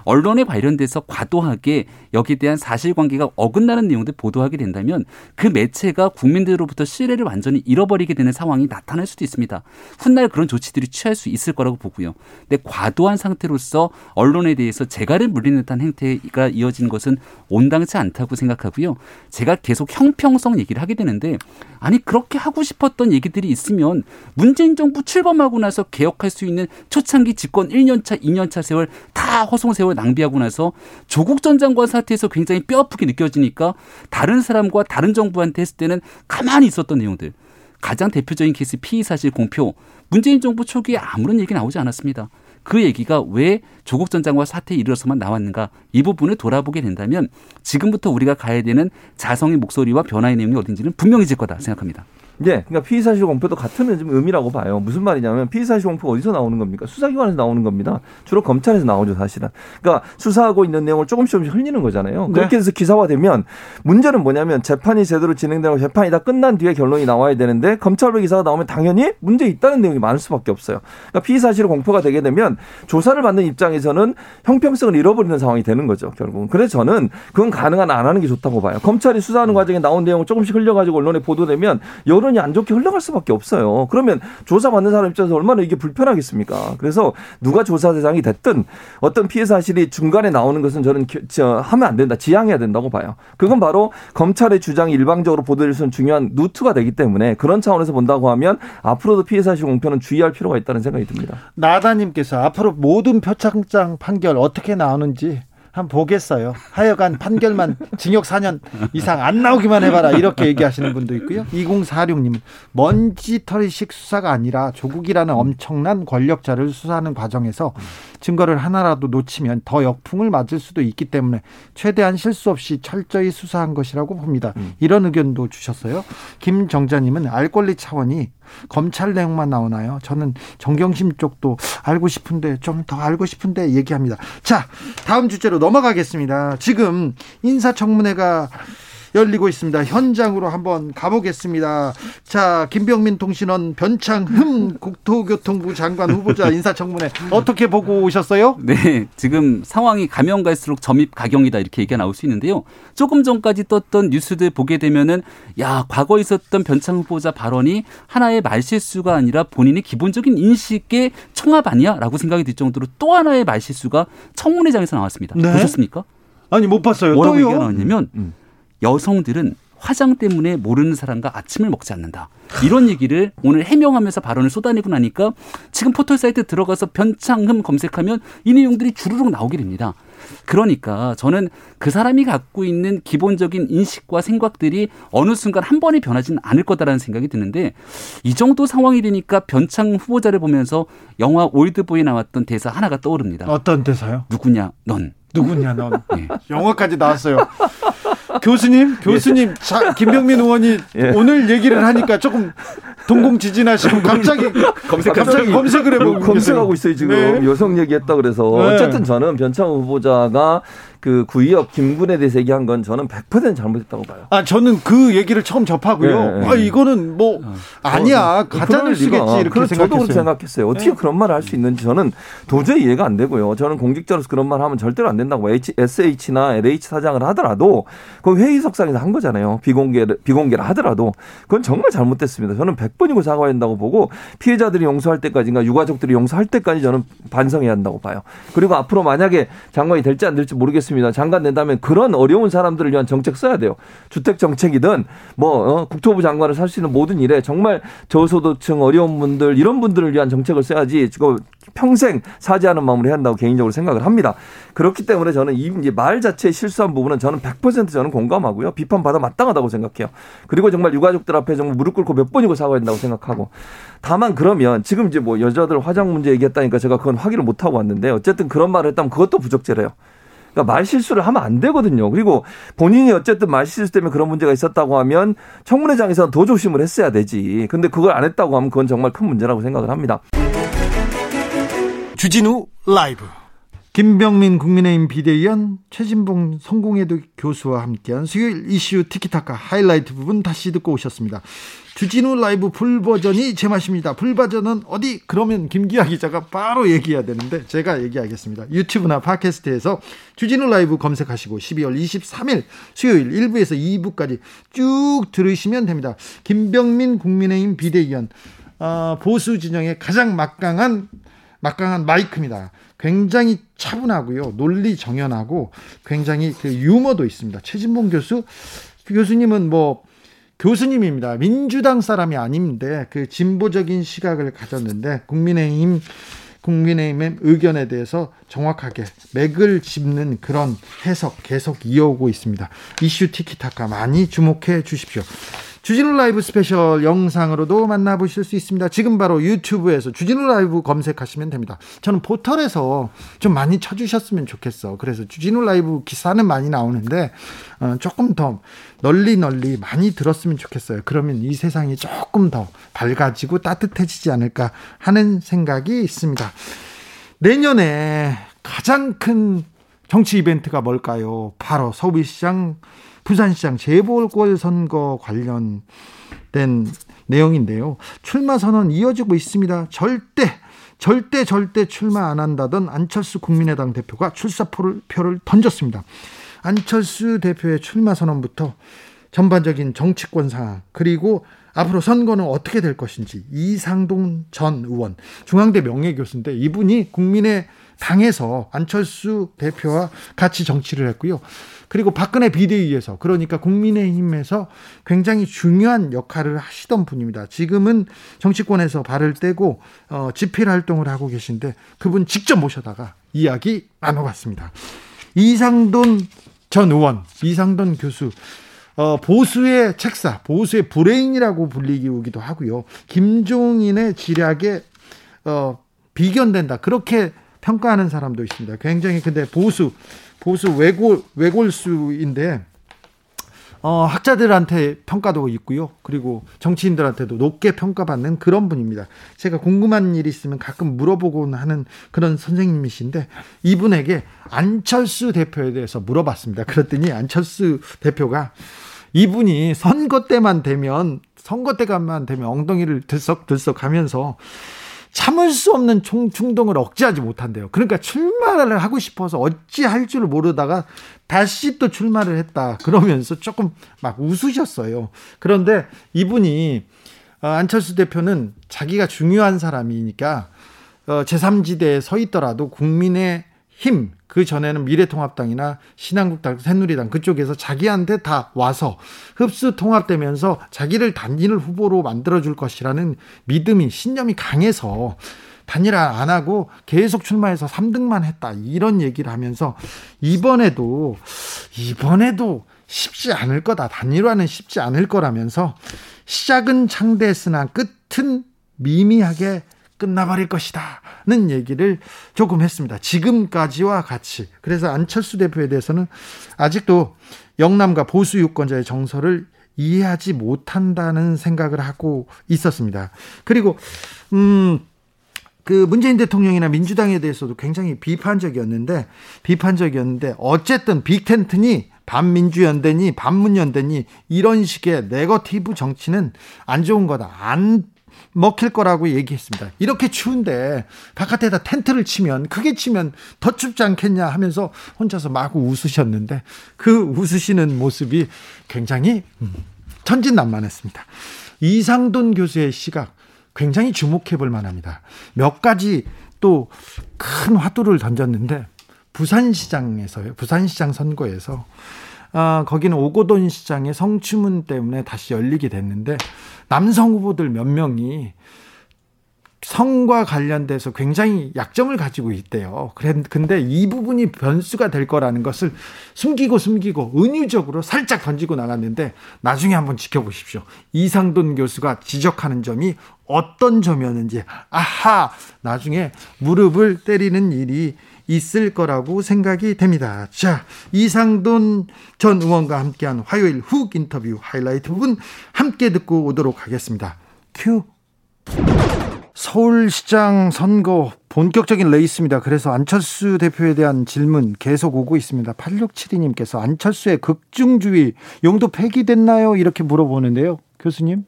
언론에 관련돼서 과도하게 여기에 대한 사실관계가 어긋나는 내용들 보도하게 된다면 그 매체가 국민들로부터 신뢰를 완전히 잃어버리게 되는 상황이 나타날 수도 있습니다. 훗날 그런 조치들이 취할 수 있을 거라고 보고요. 근데 과도한 상태로서 언론에 대해서 재갈을 물리는 듯한 행태가 이어진 것은 온당치 않다고 생각하고요. 제가 계속 형평성 얘기를 하게 되는데 아니 그렇게 하고 싶었던 얘기들이 있으면 문재인 정부 출범하고 나서 개혁할 수 있는 초창기 집권 1년차, 2년차 세월 다 허송 세월 낭비하고 나서 조국 전 장관 사태에서 굉장히 뼈아프게 느껴지니까 다른 사람과 다른 정부한테 했을 때는 가만히 있었던 내용들. 가장 대표적인 케이스 피의 사실 공표. 문재인 정부 초기에 아무런 얘기 나오지 않았습니다. 그 얘기가 왜 조국 전 장관 사태에 이르러서만 나왔는가 이 부분을 돌아보게 된다면 지금부터 우리가 가야 되는 자성의 목소리와 변화의 내용이 어딘지는 분명해질 거다 생각합니다. 예, 그러니까 피의사실 공표도 같은 의미라고 봐요. 무슨 말이냐면 피의사실 공표 어디서 나오는 겁니까? 수사기관에서 나오는 겁니다. 주로 검찰에서 나오죠, 사실은. 그러니까 수사하고 있는 내용을 조금씩 조금씩 흘리는 거잖아요. 네. 그렇게 해서 기사화되면 문제는 뭐냐면 재판이 제대로 진행되고 재판이 다 끝난 뒤에 결론이 나와야 되는데 검찰로 기사가 나오면 당연히 문제 있다는 내용이 많을 수밖에 없어요. 그러니까 피의사실 공표가 되게 되면 조사를 받는 입장에서는 형평성을 잃어버리는 상황이 되는 거죠, 결국은. 그래서 저는 그건 가능한 안 하는 게 좋다고 봐요. 검찰이 수사하는 과정에 나온 내용을 조금씩 흘려가지고 언론에 보도되면 여러 여론이 안 좋게 흘러갈 수밖에 없어요. 그러면 조사받는 사람 입장에서 얼마나 이게 불편하겠습니까? 그래서 누가 조사 대상이 됐든 어떤 피해 사실이 중간에 나오는 것은 저는 저, 하면 안 된다. 지양해야 된다고 봐요. 그건 바로 검찰의 주장이 일방적으로 보도될 수 있는 중요한 루트가 되기 때문에 그런 차원에서 본다고 하면 앞으로도 피해 사실 공표는 주의할 필요가 있다는 생각이 듭니다. 나다님께서 앞으로 모든 표창장 판결 어떻게 나오는지 한 보겠어요. 하여간 판결만 징역 4년 이상 안 나오기만 해봐라 이렇게 얘기하시는 분도 있고요. 2046님은 먼지털이식 수사가 아니라 조국이라는 엄청난 권력자를 수사하는 과정에서 증거를 하나라도 놓치면 더 역풍을 맞을 수도 있기 때문에 최대한 실수 없이 철저히 수사한 것이라고 봅니다. 음. 이런 의견도 주셨어요. 김정자님은 알 권리 차원이 검찰 내용만 나오나요? 저는 정경심 쪽도 알고 싶은데 좀 더 알고 싶은데 얘기합니다. 자, 다음 주제로 넘어가겠습니다. 지금 인사청문회가 열리고 있습니다. 현장으로 한번 가보겠습니다. 자, 김병민 통신원 변창흠 국토교통부 장관 후보자 인사청문회 어떻게 보고 오셨어요? 네, 지금 상황이 가면 갈수록 점입 가경이다 이렇게 얘기가 나올 수 있는데요. 조금 전까지 떴던 뉴스들 보게 되면은 야 과거 있었던 변창 후보자 발언이 하나의 말실수가 아니라 본인의 기본적인 인식의 총합 아니야라고 생각이 들 정도로 또 하나의 말실수가 청문회장에서 나왔습니다. 네? 보셨습니까? 아니 못 봤어요. 뭐라고 얘기가 나왔냐면 음. 여성들은 화장 때문에 모르는 사람과 아침을 먹지 않는다. 이런 얘기를 오늘 해명하면서 발언을 쏟아내고 나니까 지금 포털 사이트 들어가서 변창흠 검색하면 이 내용들이 주르륵 나오게 됩니다. 그러니까 저는 그 사람이 갖고 있는 기본적인 인식과 생각들이 어느 순간 한 번에 변하지는 않을 거다라는 생각이 드는데 이 정도 상황이 되니까 변창 후보자를 보면서 영화 올드보이 나왔던 대사 하나가 떠오릅니다. 어떤 대사요? 누구냐 넌. 누구냐 넌. 네. 영화까지 나왔어요. 교수님, 교수님, 자, 김병민 의원이 예. 오늘 얘기를 하니까 조금 동공 지진하시고 갑자기 검색 갑자기 검색을 해보고 검색하고 있어요 지금 네. 여성 얘기했다 그래서 네. 어쨌든 저는 변창 후보자가 그 구의역 김군에 대해서 얘기한 건 저는 100% 잘못했다고 봐요. 아 저는 그 얘기를 처음 접하고요. 네. 아 이거는 뭐 어. 아니야 가짜 뉴스겠지 이렇게 그렇죠. 생각했어요. 저도 그렇게 생각했어요. 어떻게 네. 그런 말을 할 수 있는지 저는 도저히 이해가 안 되고요. 저는 공직자로서 그런 말 하면 절대로 안 된다고 H, SH나 LH 사장을 하더라도 그 회의석상에서 한 거잖아요. 비공개 비공개를 하더라도 그건 정말 잘못됐습니다. 저는 100번이고 사과해야 한다고 보고 피해자들이 용서할 때까지인가 유가족들이 용서할 때까지 저는 반성해야 한다고 봐요. 그리고 앞으로 만약에 장관이 될지 안 될지 모르겠습니다. 있습니다. 장관 된다면 그런 어려운 사람들을 위한 정책 써야 돼요. 주택 정책이든 뭐 어, 국토부 장관을 살 수 있는 모든 일에 정말 저소득층 어려운 분들 이런 분들을 위한 정책을 써야지 지금 평생 사죄하는 마음으로 해야 한다고 개인적으로 생각을 합니다. 그렇기 때문에 저는 이말 자체에 실수한 부분은 저는 100% 저는 공감하고요. 비판받아 마땅하다고 생각해요. 그리고 정말 유가족들 앞에 정말 무릎 꿇고 몇 번이고 사과해야 된다고 생각하고 다만 그러면 지금 이제 뭐 여자들 화장 문제 얘기했다니까 제가 그건 확인을 못 하고 왔는데 어쨌든 그런 말을 했다면 그것도 부적절해요. 그러니까 말 실수를 하면 안 되거든요. 그리고 본인이 어쨌든 말 실수 때문에 그런 문제가 있었다고 하면 청문회장에서는 더 조심을 했어야 되지. 근데 그걸 안 했다고 하면 그건 정말 큰 문제라고 생각을 합니다. 주진우 라이브. 김병민 국민의힘 비대위원 최진봉 성공회도 교수와 함께한 수요일 이슈 티키타카 하이라이트 부분 다시 듣고 오셨습니다. 주진우 라이브 full 버전이 제맛입니다. full 버전은 어디? 그러면 김기화 기자가 바로 얘기해야 되는데 제가 얘기하겠습니다. 유튜브나 팟캐스트에서 주진우 라이브 검색하시고 12월 23일 수요일 1부에서 2부까지 쭉 들으시면 됩니다. 김병민 국민의힘 비대위원 어, 보수 진영의 가장 막강한 막강한 마이크입니다. 굉장히 차분하고요. 논리 정연하고 굉장히 그 유머도 있습니다. 최진봉 교수 교수님은 뭐 교수님입니다. 민주당 사람이 아닌데 그 진보적인 시각을 가졌는데 국민의힘 국민의힘의 의견에 대해서 정확하게 맥을 짚는 그런 해석 계속 이어오고 있습니다. 이슈 티키타카 많이 주목해 주십시오. 주진우 라이브 스페셜 영상으로도 만나보실 수 있습니다. 지금 바로 유튜브에서 주진우 라이브 검색하시면 됩니다. 저는 포털에서 좀 많이 쳐주셨으면 좋겠어. 그래서 주진우 라이브 기사는 많이 나오는데 어, 조금 더 널리 널리 많이 들었으면 좋겠어요. 그러면 이 세상이 조금 더 밝아지고 따뜻해지지 않을까 하는 생각이 있습니다. 내년에 가장 큰 정치 이벤트가 뭘까요? 바로 서울시장 부산시장 재보궐 선거 관련된 내용인데요. 출마 선언 이어지고 있습니다. 절대 절대 절대 출마 안 한다던 안철수 국민의당 대표가 출사표를 표를 던졌습니다. 안철수 대표의 출마 선언부터 전반적인 정치권 상황 그리고 앞으로 선거는 어떻게 될 것인지 이상동 전 의원 중앙대 명예교수인데 이분이 국민의 당에서 안철수 대표와 같이 정치를 했고요. 그리고 박근혜 비대위에서 그러니까 국민의힘에서 굉장히 중요한 역할을 하시던 분입니다. 지금은 정치권에서 발을 떼고 어, 집필 활동을 하고 계신데 그분 직접 모셔다가 이야기 나눠봤습니다. 이상돈 전 의원, 이상돈 교수, 어, 보수의 책사, 보수의 브레인이라고 불리기도 하고요. 김종인의 지략에 어, 비견된다. 그렇게 평가하는 사람도 있습니다. 굉장히 근데 보수, 보수 외골, 외골수인데 어, 학자들한테 평가도 있고요. 그리고 정치인들한테도 높게 평가받는 그런 분입니다. 제가 궁금한 일이 있으면 가끔 물어보곤 하는 그런 선생님이신데 이분에게 안철수 대표에 대해서 물어봤습니다. 그랬더니 안철수 대표가 이분이 선거 때만 되면 선거 때만 되면 엉덩이를 들썩들썩 하면서 참을 수 없는 총, 충동을 억제하지 못한대요. 그러니까 출마를 하고 싶어서 어찌 할 줄 모르다가 다시 또 출마를 했다. 그러면서 조금 막 웃으셨어요. 그런데 이분이 어, 안철수 대표는 자기가 중요한 사람이니까 어, 제3지대에 서 있더라도 국민의 힘, 그 전에는 미래통합당이나 신한국당, 새누리당 그쪽에서 자기한테 다 와서 흡수 통합되면서 자기를 단일 후보로 만들어줄 것이라는 믿음이, 신념이 강해서 단일화 안 하고 계속 출마해서 3등만 했다. 이런 얘기를 하면서 이번에도, 이번에는 쉽지 않을 거다. 단일화는 쉽지 않을 거라면서 시작은 창대했으나 끝은 미미하게 끝나버릴 것이다 는 얘기를 조금 했습니다. 지금까지와 같이. 그래서 안철수 대표에 대해서는 아직도 영남과 보수 유권자의 정서를 이해하지 못한다는 생각을 하고 있었습니다. 그리고 음. 그 문재인 대통령이나 민주당에 대해서도 굉장히 비판적이었는데 비판적이었는데 어쨌든 빅텐트니 반민주연대니 반문연대니 이런 식의 네거티브 정치는 안 좋은 거다. 안 먹힐 거라고 얘기했습니다. 이렇게 추운데 바깥에다 텐트를 치면 크게 치면 더 춥지 않겠냐 하면서 혼자서 마구 웃으셨는데 그 웃으시는 모습이 굉장히 음, 천진난만했습니다. 이상돈 교수의 시각 굉장히 주목해 볼 만합니다. 몇 가지 또 큰 화두를 던졌는데 부산시장에서요. 부산시장 선거에서 아, 거기는 오고돈 시장의 성추문 때문에 다시 열리게 됐는데 남성 후보들 몇 명이 성과 관련돼서 굉장히 약점을 가지고 있대요. 그래, 근데 이 부분이 변수가 될 거라는 것을 숨기고 숨기고 은유적으로 살짝 던지고 나갔는데 나중에 한번 지켜보십시오. 이상돈 교수가 지적하는 점이 어떤 점이었는지, 아하! 나중에 무릎을 때리는 일이 있을 거라고 생각이 됩니다. 자, 이상돈 전 의원과 함께한 화요일 훅 인터뷰 하이라이트 부분 함께 듣고 오도록 하겠습니다. 큐. 서울시장 선거 본격적인 레이스입니다. 그래서 안철수 대표에 대한 질문 계속 오고 있습니다. 8672님께서 안철수의 극중주의 용도 폐기됐나요? 이렇게 물어보는데요. 교수님.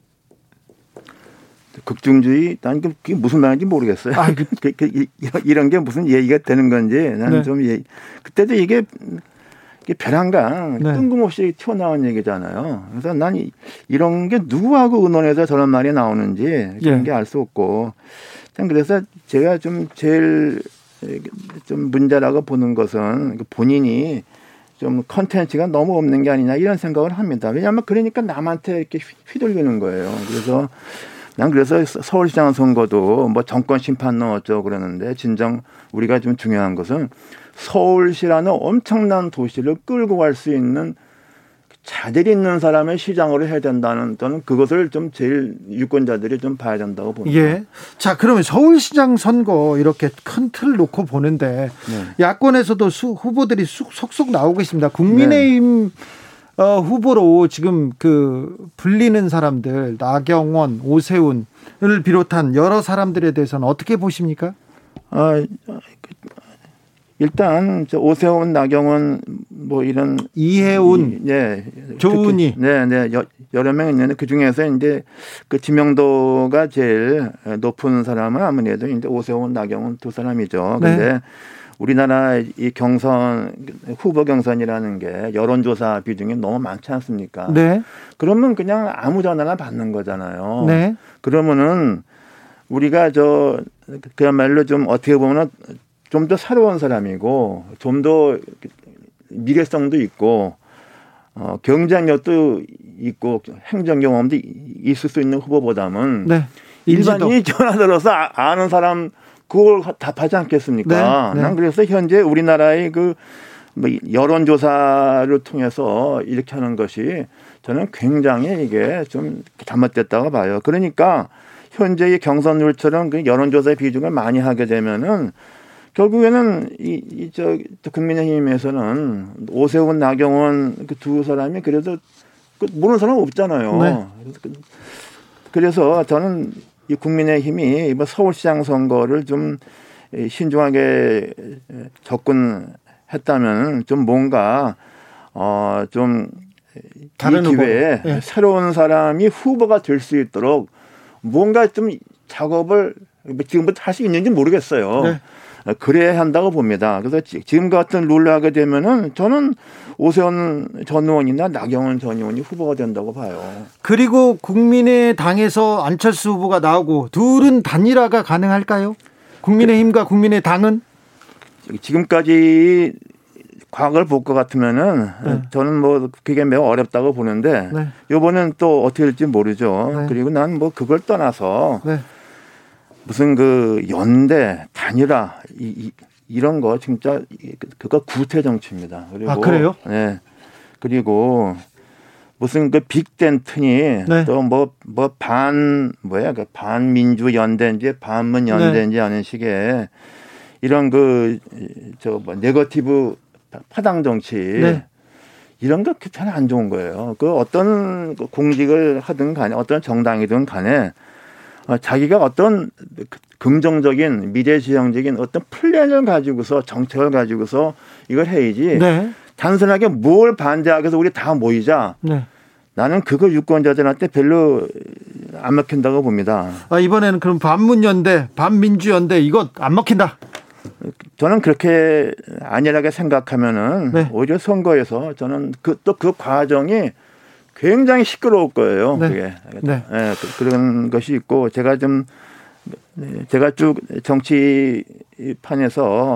극중주의 난 그게 무슨 말인지 모르겠어요. 아, 그, 그, 그, 이런 게 무슨 얘기가 되는 건지 나는 네. 좀 예, 그때도 이게 이게 벼랑간 네. 뜬금없이 튀어나온 얘기잖아요. 그래서 난 이런 게 누구하고 의논해서 저런 말이 나오는지 그런 예. 게알 수 없고 그래서 제가 좀 제일 좀 문제라고 보는 것은 본인이 좀 컨텐츠가 너무 없는 게 아니냐 이런 생각을 합니다. 왜냐하면 그러니까 남한테 이렇게 휘둘리는 거예요. 그래서 난 그래서 서울시장 선거도 뭐 정권 심판론 어쩌고 그러는데 진정 우리가 좀 중요한 것은 서울시라는 엄청난 도시를 끌고 갈 수 있는 자질 있는 사람의 시장으로 해야 된다는 저는 그것을 좀 제일 유권자들이 좀 봐야 된다고 봅니다. 예. 자, 그러면 서울시장 선거 이렇게 큰 틀 놓고 보는데 네. 야권에서도 수, 후보들이 쑥, 속속 나오고 있습니다. 국민의힘 네. 어, 후보로 지금 그 불리는 사람들 나경원, 오세훈을 비롯한 여러 사람들에 대해서는 어떻게 보십니까? 아, 일단 저 오세훈, 나경원 뭐 이런 이해운, 네, 조은희, 네, 네, 여러 명 있는데 그 중에서 이제 그 지명도가 제일 높은 사람은 아무래도 이제 오세훈, 나경원 두 사람이죠. 네. 근데 네. 우리나라 이 경선 후보 경선이라는 게 여론조사 비중이 너무 많지 않습니까? 네. 그러면 그냥 아무 전화나 받는 거잖아요. 네. 그러면은 우리가 저 그야말로 좀 어떻게 보면은 좀 더 새로운 사람이고 좀 더 미래성도 있고 어 경쟁력도 있고 행정 경험도 있을 수 있는 후보보다는 네. 일반인이 전화 들어서 아, 아는 사람 그걸 답하지 않겠습니까? 네, 네. 난 그래서 현재 우리나라의 그뭐 여론조사를 통해서 이렇게 하는 것이 저는 굉장히 이게 좀 잘못됐다고 봐요. 그러니까 현재의 경선률처럼 그 여론조사의 비중을 많이 하게 되면은 결국에는 이, 이, 저, 국민의힘에서는 오세훈, 나경원 그 두 사람이 그래도 그 모르는 사람 없잖아요. 네. 그래서 저는 이 국민의힘이 이번 서울시장 선거를 좀 신중하게 접근했다면 좀 뭔가 어좀 다른 기회에 네. 새로운 사람이 후보가 될 수 있도록 뭔가 좀 작업을 지금부터 할 수 있는지 모르겠어요. 네. 그래야 한다고 봅니다. 그래서 지금 같은 룰을 하게 되면은 저는 오세훈 전 의원이나 나경원 전 의원이 후보가 된다고 봐요. 그리고 국민의당에서 안철수 후보가 나오고 둘은 단일화가 가능할까요? 국민의힘과 국민의당은 지금까지 과거를 볼 것 같으면은 네. 저는 뭐 그게 매우 어렵다고 보는데 네. 이번엔 또 어떻게 될지 모르죠. 네. 그리고 난 뭐 그걸 떠나서 네. 무슨 그 연대 단일화 이, 이, 런거 진짜 그거 구태 정치입니다. 그리고 아 그래요? 네. 그리고 무슨 그 빅텐트니 네. 또뭐 뭐 반 뭐야 그 반민주 연대인지 반문 연대인지 하는 식의 이런 그 저 뭐 네거티브 파당 정치 네. 이런 거 별로 안 좋은 거예요. 그 어떤 공직을 하든 간에 어떤 정당이든 간에 어, 자기가 어떤 긍정적인 미래지향적인 어떤 플랜을 가지고서 정책을 가지고서 이걸 해야지 네. 단순하게 뭘 반대하기 위해서 우리 다 모이자. 네. 나는 그거 유권자들한테 별로 안 먹힌다고 봅니다. 아, 이번에는 그럼 반문연대, 반민주연대 이거 안 먹힌다. 저는 그렇게 안일하게 생각하면은 네. 오히려 선거에서 저는 그 또그 그 과정이 굉장히 시끄러울 거예요. 네. 그게 네. 네. 그런 것이 있고 제가 좀 제가 쭉 정치판에서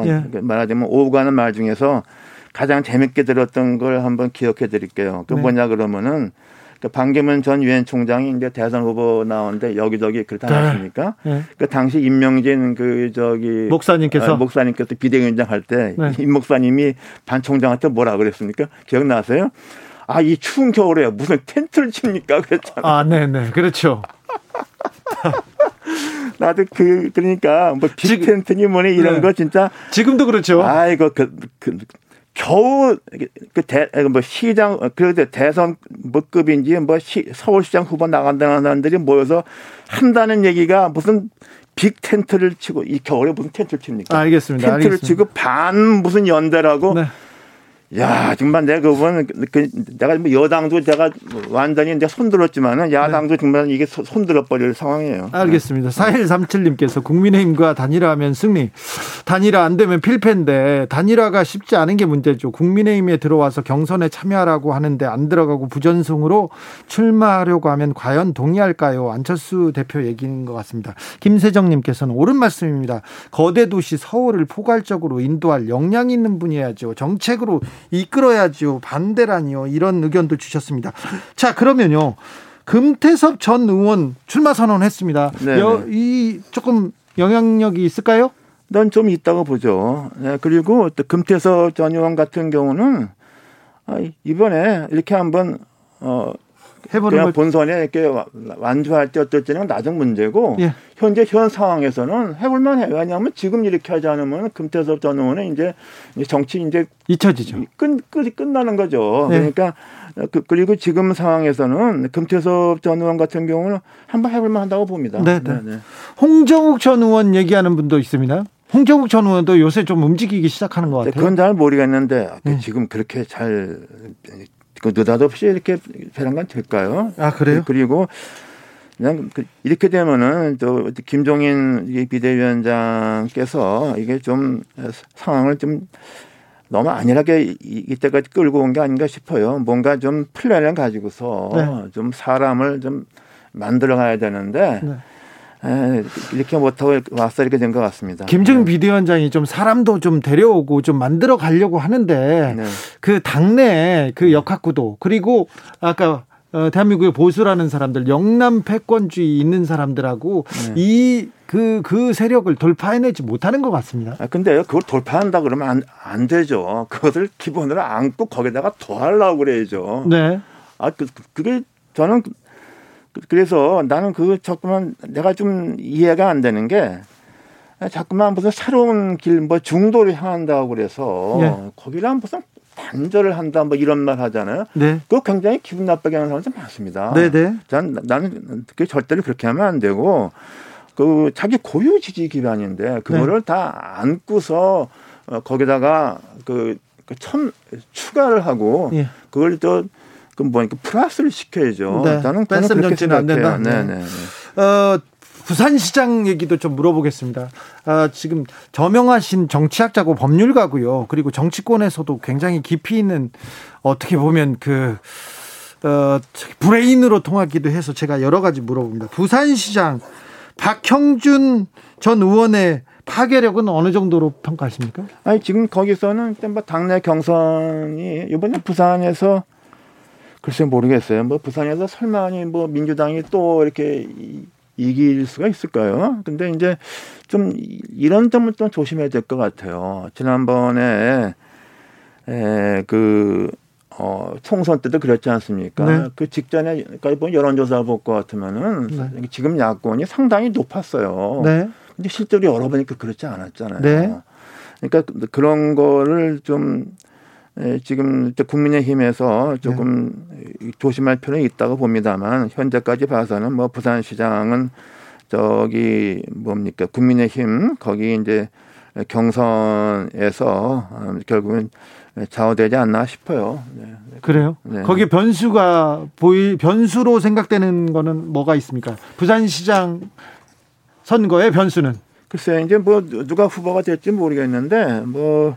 예. 말하자면 오고 가는 말 중에서 가장 재밌게 들었던 걸 한번 기억해 드릴게요. 그 네. 뭐냐 그러면은 그 반기문 전 유엔 총장이 이제 대선 후보 나오는데 여기저기 그렇다 않습니까? 네. 네. 그 당시 임명진 그 저기 목사님께서 아, 목사님께서 비대위원장 할 때임 네. 목사님이 반 총장한테 뭐라 그랬습니까? 기억나세요? 아, 이 추운 겨울에 무슨 텐트를 칩니까? 그랬잖아요. 아, 네네. 네. 그렇죠. 나도 그, 그러니까, 뭐, 빅텐트니 뭐니 이런 네. 거 진짜. 지금도 그렇죠. 아이고, 그, 그, 겨우 그 대, 뭐 시장 그래도 대선 뭐 급인지 뭐 시, 서울시장 후보 나간다는 사람들이 모여서 한다는 얘기가 무슨 빅 텐트를 치고 이 겨울에 무슨 텐트를 칩니까? 알겠습니다. 텐트를 알겠습니다. 치고 반 무슨 연대라고 네. 야, 정말 내가 그분, 그, 내가 뭐 여당도 제가 완전히 이제 손들었지만은 야당도 네. 정말 이게 손들어 버릴 상황이에요. 알겠습니다. 4137님께서 국민의힘과 단일화하면 승리. 단일화 안 되면 필패인데 단일화가 쉽지 않은 게 문제죠. 국민의힘에 들어와서 경선에 참여하라고 하는데 안 들어가고 부전승으로 출마하려고 하면 과연 동의할까요? 안철수 대표 얘기인 것 같습니다. 김세정님께서는 옳은 말씀입니다. 거대 도시 서울을 포괄적으로 인도할 역량 있는 분이야죠. 정책으로 이끌어야지요. 반대라니요. 이런 의견도 주셨습니다. 자, 그러면요. 금태섭 전 의원 출마 선언했습니다. 네, 여, 네. 이 조금 영향력이 있을까요? 난 좀 있다고 보죠. 네, 그리고 또 금태섭 전 의원 같은 경우는 아, 이번에 이렇게 한번 어 해보는 그냥 본선에 이렇게 완주할 때 어떨지는 나중 문제고 예. 현재 현 상황에서는 해볼만 해요. 왜냐하면 지금 이렇게 하지 않으면 금태섭 전 의원은 이제 정치 이제 잊혀지죠. 끝, 끝, 끝나는 거죠. 네. 그러니까 그, 그리고 지금 상황에서는 금태섭 전 의원 같은 경우는 한번 해볼만 한다고 봅니다. 네, 네. 네. 홍정욱 전 의원 얘기하는 분도 있습니다. 홍정욱 전 의원도 요새 좀 움직이기 시작하는 것 같아요. 그건 잘 모르겠는데 네. 지금 그렇게 잘 그 느닷없이 이렇게 배란간 될까요? 아 그래요? 그리고 그냥 그 이렇게 되면은 또 김종인 비대위원장께서 이게 좀 상황을 좀 너무 안일하게 이때까지 끌고 온 게 아닌가 싶어요. 뭔가 좀 플랜을 가지고서 네. 좀 사람을 좀 만들어 가야 되는데 네. 에, 이렇게 못하고 와서 이렇게 된 것 같습니다. 김정은 네. 비대위원장이 좀 사람도 좀 데려오고 좀 만들어 가려고 하는데 네. 그 당내 그 역학구도 그리고 아까 어, 대한민국의 보수라는 사람들, 영남 패권주의 있는 사람들하고 네. 이그그 그 세력을 돌파해내지 못하는 것 같습니다. 아, 근데 그걸 돌파한다 그러면 안, 안 되죠. 그것을 기본으로 안고 거기다가 더 하려고 그래야죠. 네. 아, 그, 그게 저는 그래서 나는 그 자꾸만 내가 좀 이해가 안 되는 게 자꾸만 무슨 새로운 길 뭐 중도를 향한다고 그래서 네. 거기랑 무슨 단절을 한다 뭐 이런 말 하잖아요. 네. 그거 굉장히 기분 나쁘게 하는 사람들 많습니다. 네네. 네. 난 나는 그 절대로 그렇게 하면 안 되고 그 자기 고유 지지 기반인데 그거를 네. 다 안고서 어, 거기다가 그, 그 첨, 추가를 하고 예. 그걸 또 그 뭐니까 플러스를 시켜야죠. 네. 저는 그렇게 생각해요. 네, 네. 네. 어, 부산시장 얘기도 좀 물어보겠습니다. 아, 지금 저명하신 정치학자고 법률가고요. 그리고 정치권에서도 굉장히 깊이 있는 어떻게 보면 그 어, 브레인으로 통하기도 해서 제가 여러 가지 물어봅니다. 부산시장 박형준 전 의원의 파괴력은 어느 정도로 평가하십니까? 아니 지금 거기서는 뭐 당내 경선이 이번에 부산에서 글쎄 모르겠어요. 뭐 부산에서 설마니 뭐 민주당이 또 이렇게 이길 수가 있을까요? 근데 이제 좀 이런 점은 좀 조심해야 될 것 같아요. 지난번에 에, 그 어, 총선 때도 그랬지 않습니까? 네. 그 직전에 그러니까 뭐 여론조사 볼것 같으면은 네. 지금 야권이 상당히 높았어요. 네. 근데 실제로 열어보니까 그렇지 않았잖아요. 네. 그러니까 그런 거를 좀 지금 국민의힘에서 조금 네. 조심할 필요는 있다고 봅니다만 현재까지 봐서는 뭐 부산시장은 저기 뭡니까 국민의힘 거기 이제 경선에서 결국은 좌우되지 않나 싶어요. 네. 그래요? 네. 거기에 변수가 보이 변수로 생각되는 거는 뭐가 있습니까? 부산시장 선거의 변수는 글쎄 이제 뭐 누가 후보가 될지 모르겠는데 뭐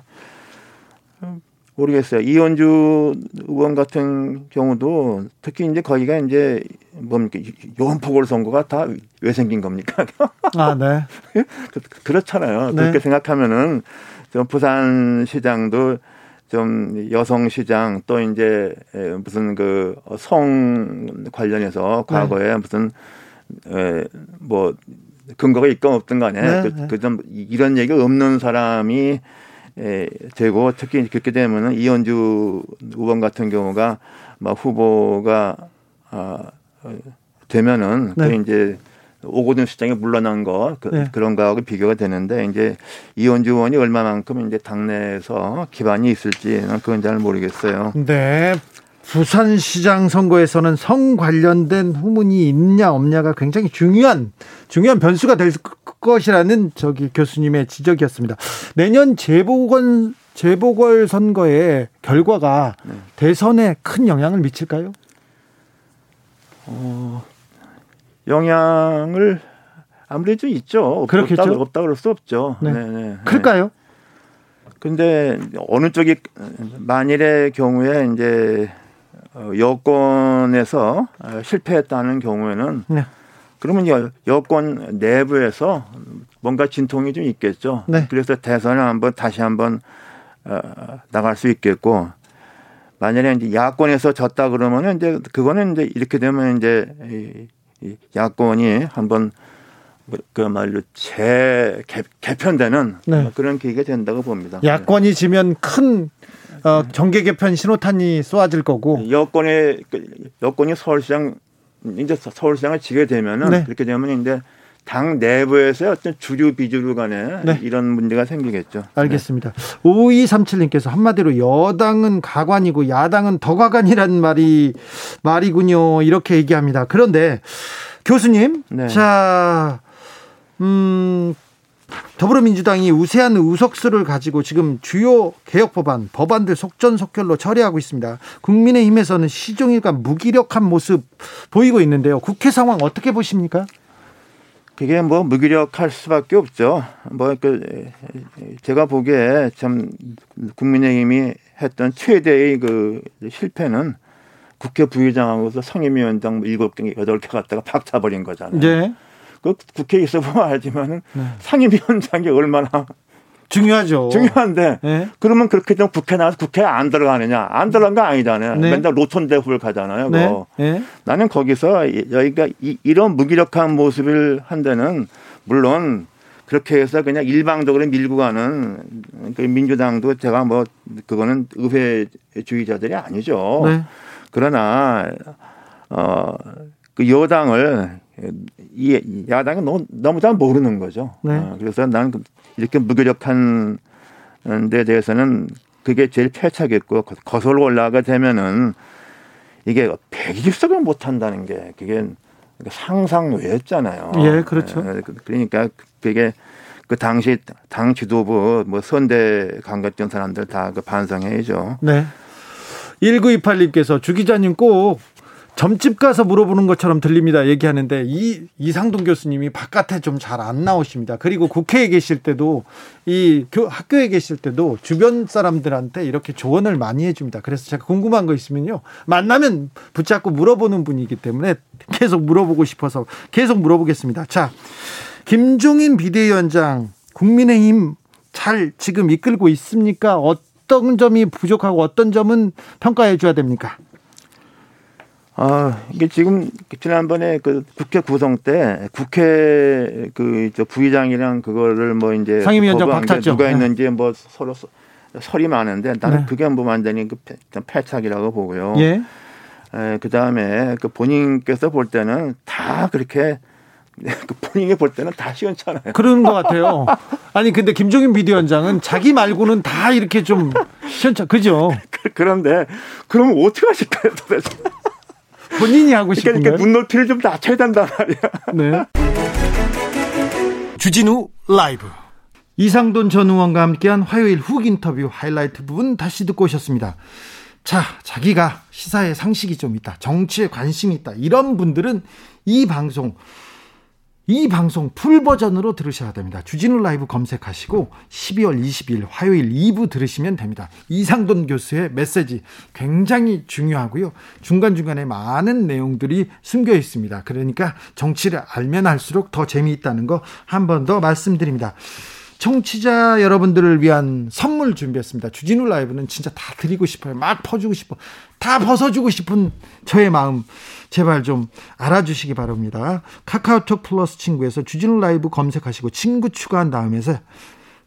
모르겠어요. 이현주 의원 같은 경우도 특히 이제 거기가 이제 뭡니까 요원포골 선거가 다 왜 생긴 겁니까? 아, 네. 그, 렇잖아요 네. 그렇게 생각하면은 좀 부산 시장도 좀 여성 시장 또 이제 무슨 그 성 관련해서 과거에 네. 무슨 뭐 근거가 있건 없든 간에 네. 그, 그좀 이런 얘기가 없는 사람이 에, 되고 특히 그렇게 되면은 이현주 의원 같은 경우가 막 후보가 아, 되면은 네. 또 이제 오고든 시장에 물러난 거 그, 네. 그런 거하고 비교가 되는데 이제 이현주 의원이 얼마만큼 이제 당내에서 기반이 있을지는 그건 잘 모르겠어요. 네. 부산시장 선거에서는 성 관련된 후문이 있냐 없냐가 굉장히 중요한 중요한 변수가 될 것이라는 저기 교수님의 지적이었습니다. 내년 재보궐 재보궐 선거의 결과가 네. 대선에 큰 영향을 미칠까요? 어, 영향을 아무래도 있죠. 그렇겠죠. 없다, 없다 그럴 수 없죠. 네. 네, 네. 클까요? 근데 어느 쪽이 만일의 경우에 이제 어, 여권에서 어, 실패했다는 경우에는 네. 그러면 여권 내부에서 뭔가 진통이 좀 있겠죠. 네. 그래서 대선을 한번 다시 한번 어, 나갈 수 있겠고 만약에 이제 야권에서 졌다 그러면은 이제 그거는 이제 이렇게 되면 이제 이 야권이 한번 그말로 재 개편되는 네. 그런 계기가 된다고 봅니다. 야권이 지면 큰 어, 정계 개편 신호탄이 쏘아질 거고 여권의 그, 여권이 서울시장 이제 서울시장을 지게 되면은 네. 그렇게 되면 이제 당 내부에서 어떤 주류 비주류 간에 네. 이런 문제가 생기겠죠. 알겠습니다. 네. 5237님께서 한마디로 여당은 가관이고 야당은 더가관이라는 말이 말이군요. 이렇게 얘기합니다. 그런데 교수님, 네. 자, 음, 더불어민주당이 우세한 의석수를 가지고 지금 주요 개혁 법안, 법안들 속전속결로 처리하고 있습니다. 국민의힘에서는 시종일관 무기력한 모습 보이고 있는데요. 국회 상황 어떻게 보십니까? 그게 뭐 무기력할 수밖에 없죠. 뭐 그 제가 보기에 참 국민의힘이 했던 최대의 그 실패는 국회 부의장하고서 상임위원장 일곱 개 여덟 개 갖다가 박차버린 거잖아요. 네. 그 국회에 있어 보면 알지만은 네. 상임위원장이 얼마나 중요하죠. 중요한데 네. 그러면 그렇게 되면 국회 나와서 국회 안 들어가느냐? 안 들어간 거 아니잖아요. 네. 맨날 로톤 대후를 가잖아요. 네. 네. 나는 거기서 여기가 이, 런 무기력한 모습을 한 데는 물론 그렇게 해서 그냥 일방적으로 밀고 가는 그 민주당도 제가 뭐 그거는 의회주의자들이 아니죠. 네. 그러나 어그 여당을 이 야당이 너무 너무 잘 모르는 거죠. 네. 어, 그래서 나는 그 이렇게 무기력한 데 대해서는 그게 제일 패착했고 거슬러 올라가 되면은 이게 120석을 못 한다는 게 그게 상상 외였잖아요. 예, 그렇죠. 예, 그, 그러니까 그게 그 당시 당 지도부 뭐 선대 강갔던 사람들 다 그 반성해야죠. 네. 1928님께서 주 기자님 꼭 점집 가서 물어보는 것처럼 들립니다. 얘기하는데 이 이상동 교수님이 바깥에 좀 잘 안 나오십니다. 그리고 국회에 계실 때도 이 학교에 계실 때도 주변 사람들한테 이렇게 조언을 많이 해줍니다. 그래서 제가 궁금한 거 있으면요 만나면 붙잡고 물어보는 분이기 때문에 계속 물어보고 싶어서 계속 물어보겠습니다. 자, 김종인 비대위원장 국민의힘 잘 지금 이끌고 있습니까? 어떤 점이 부족하고 어떤 점은 평가해 줘야 됩니까? 아, 이게 지금 지난번에 그 국회 구성 때 국회 그저 부의장이랑 그거를 뭐 이제 상임위원장 박탔죠. 누가 있는지 네. 뭐 서로 설이 많은데 나는 네. 그게 뭐 완전히 그 패착이라고 보고요. 예. 에, 그다음에 그 본인께서 볼 때는 다 그렇게 그 본인이 볼 때는 다 시원찮아요. 그런 것 같아요. 아니 근데 김종인 비대위원장은 자기 말고는 다 이렇게 좀 시원찮, 그죠? 그런데 그럼 어떻게 하실까요, 도대체? 본인이 하고 싶은 그러니까, 그러니까 눈높이를 좀 낮춰야 된단 말이야. 네. 주진우 라이브. 이상돈 전 의원과 함께한 화요일 훅 인터뷰 하이라이트 부분 다시 듣고 오셨습니다. 자, 자기가 시사에 상식이 좀 있다. 정치에 관심이 있다. 이런 분들은 이 방송 이 방송 full 버전으로 들으셔야 됩니다. 주진우 라이브 검색하시고 12월 20일 화요일 2부 들으시면 됩니다. 이상돈 교수의 메시지 굉장히 중요하고요. 중간중간에 많은 내용들이 숨겨 있습니다. 그러니까 정치를 알면 알수록 더 재미있다는 거 한 번 더 말씀드립니다. 청취자 여러분들을 위한 선물 준비했습니다. 주진우 라이브는 진짜 다 드리고 싶어요. 막 퍼주고 싶어. 다 벗어주고 싶은 저의 마음. 제발 좀 알아주시기 바랍니다. 카카오톡 플러스 친구에서 주진우 라이브 검색하시고 친구 추가한 다음에서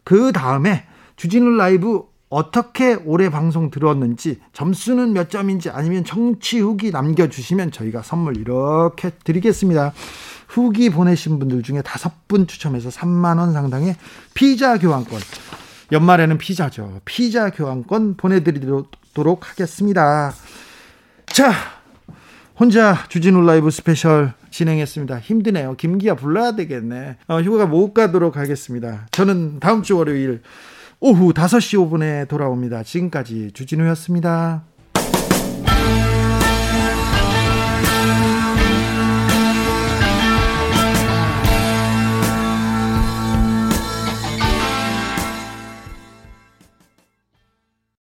그 다음에 주진우 라이브 어떻게 올해 방송 들었는지 점수는 몇 점인지 아니면 정치 후기 남겨주시면 저희가 선물 이렇게 드리겠습니다. 후기 보내신 분들 중에 다섯 분 추첨해서 3만 원 상당의 피자 교환권 연말에는 피자죠. 피자 교환권 보내드리도록 받도록 하겠습니다. 자, 혼자 주진우 라이브 스페셜 진행했습니다. 힘드네요. 김기화 불러야 되겠네. 어, 휴가 못 가도록 하겠습니다. 저는 다음 주 월요일 오후 5시 5분에 돌아옵니다. 지금까지 주진우였습니다.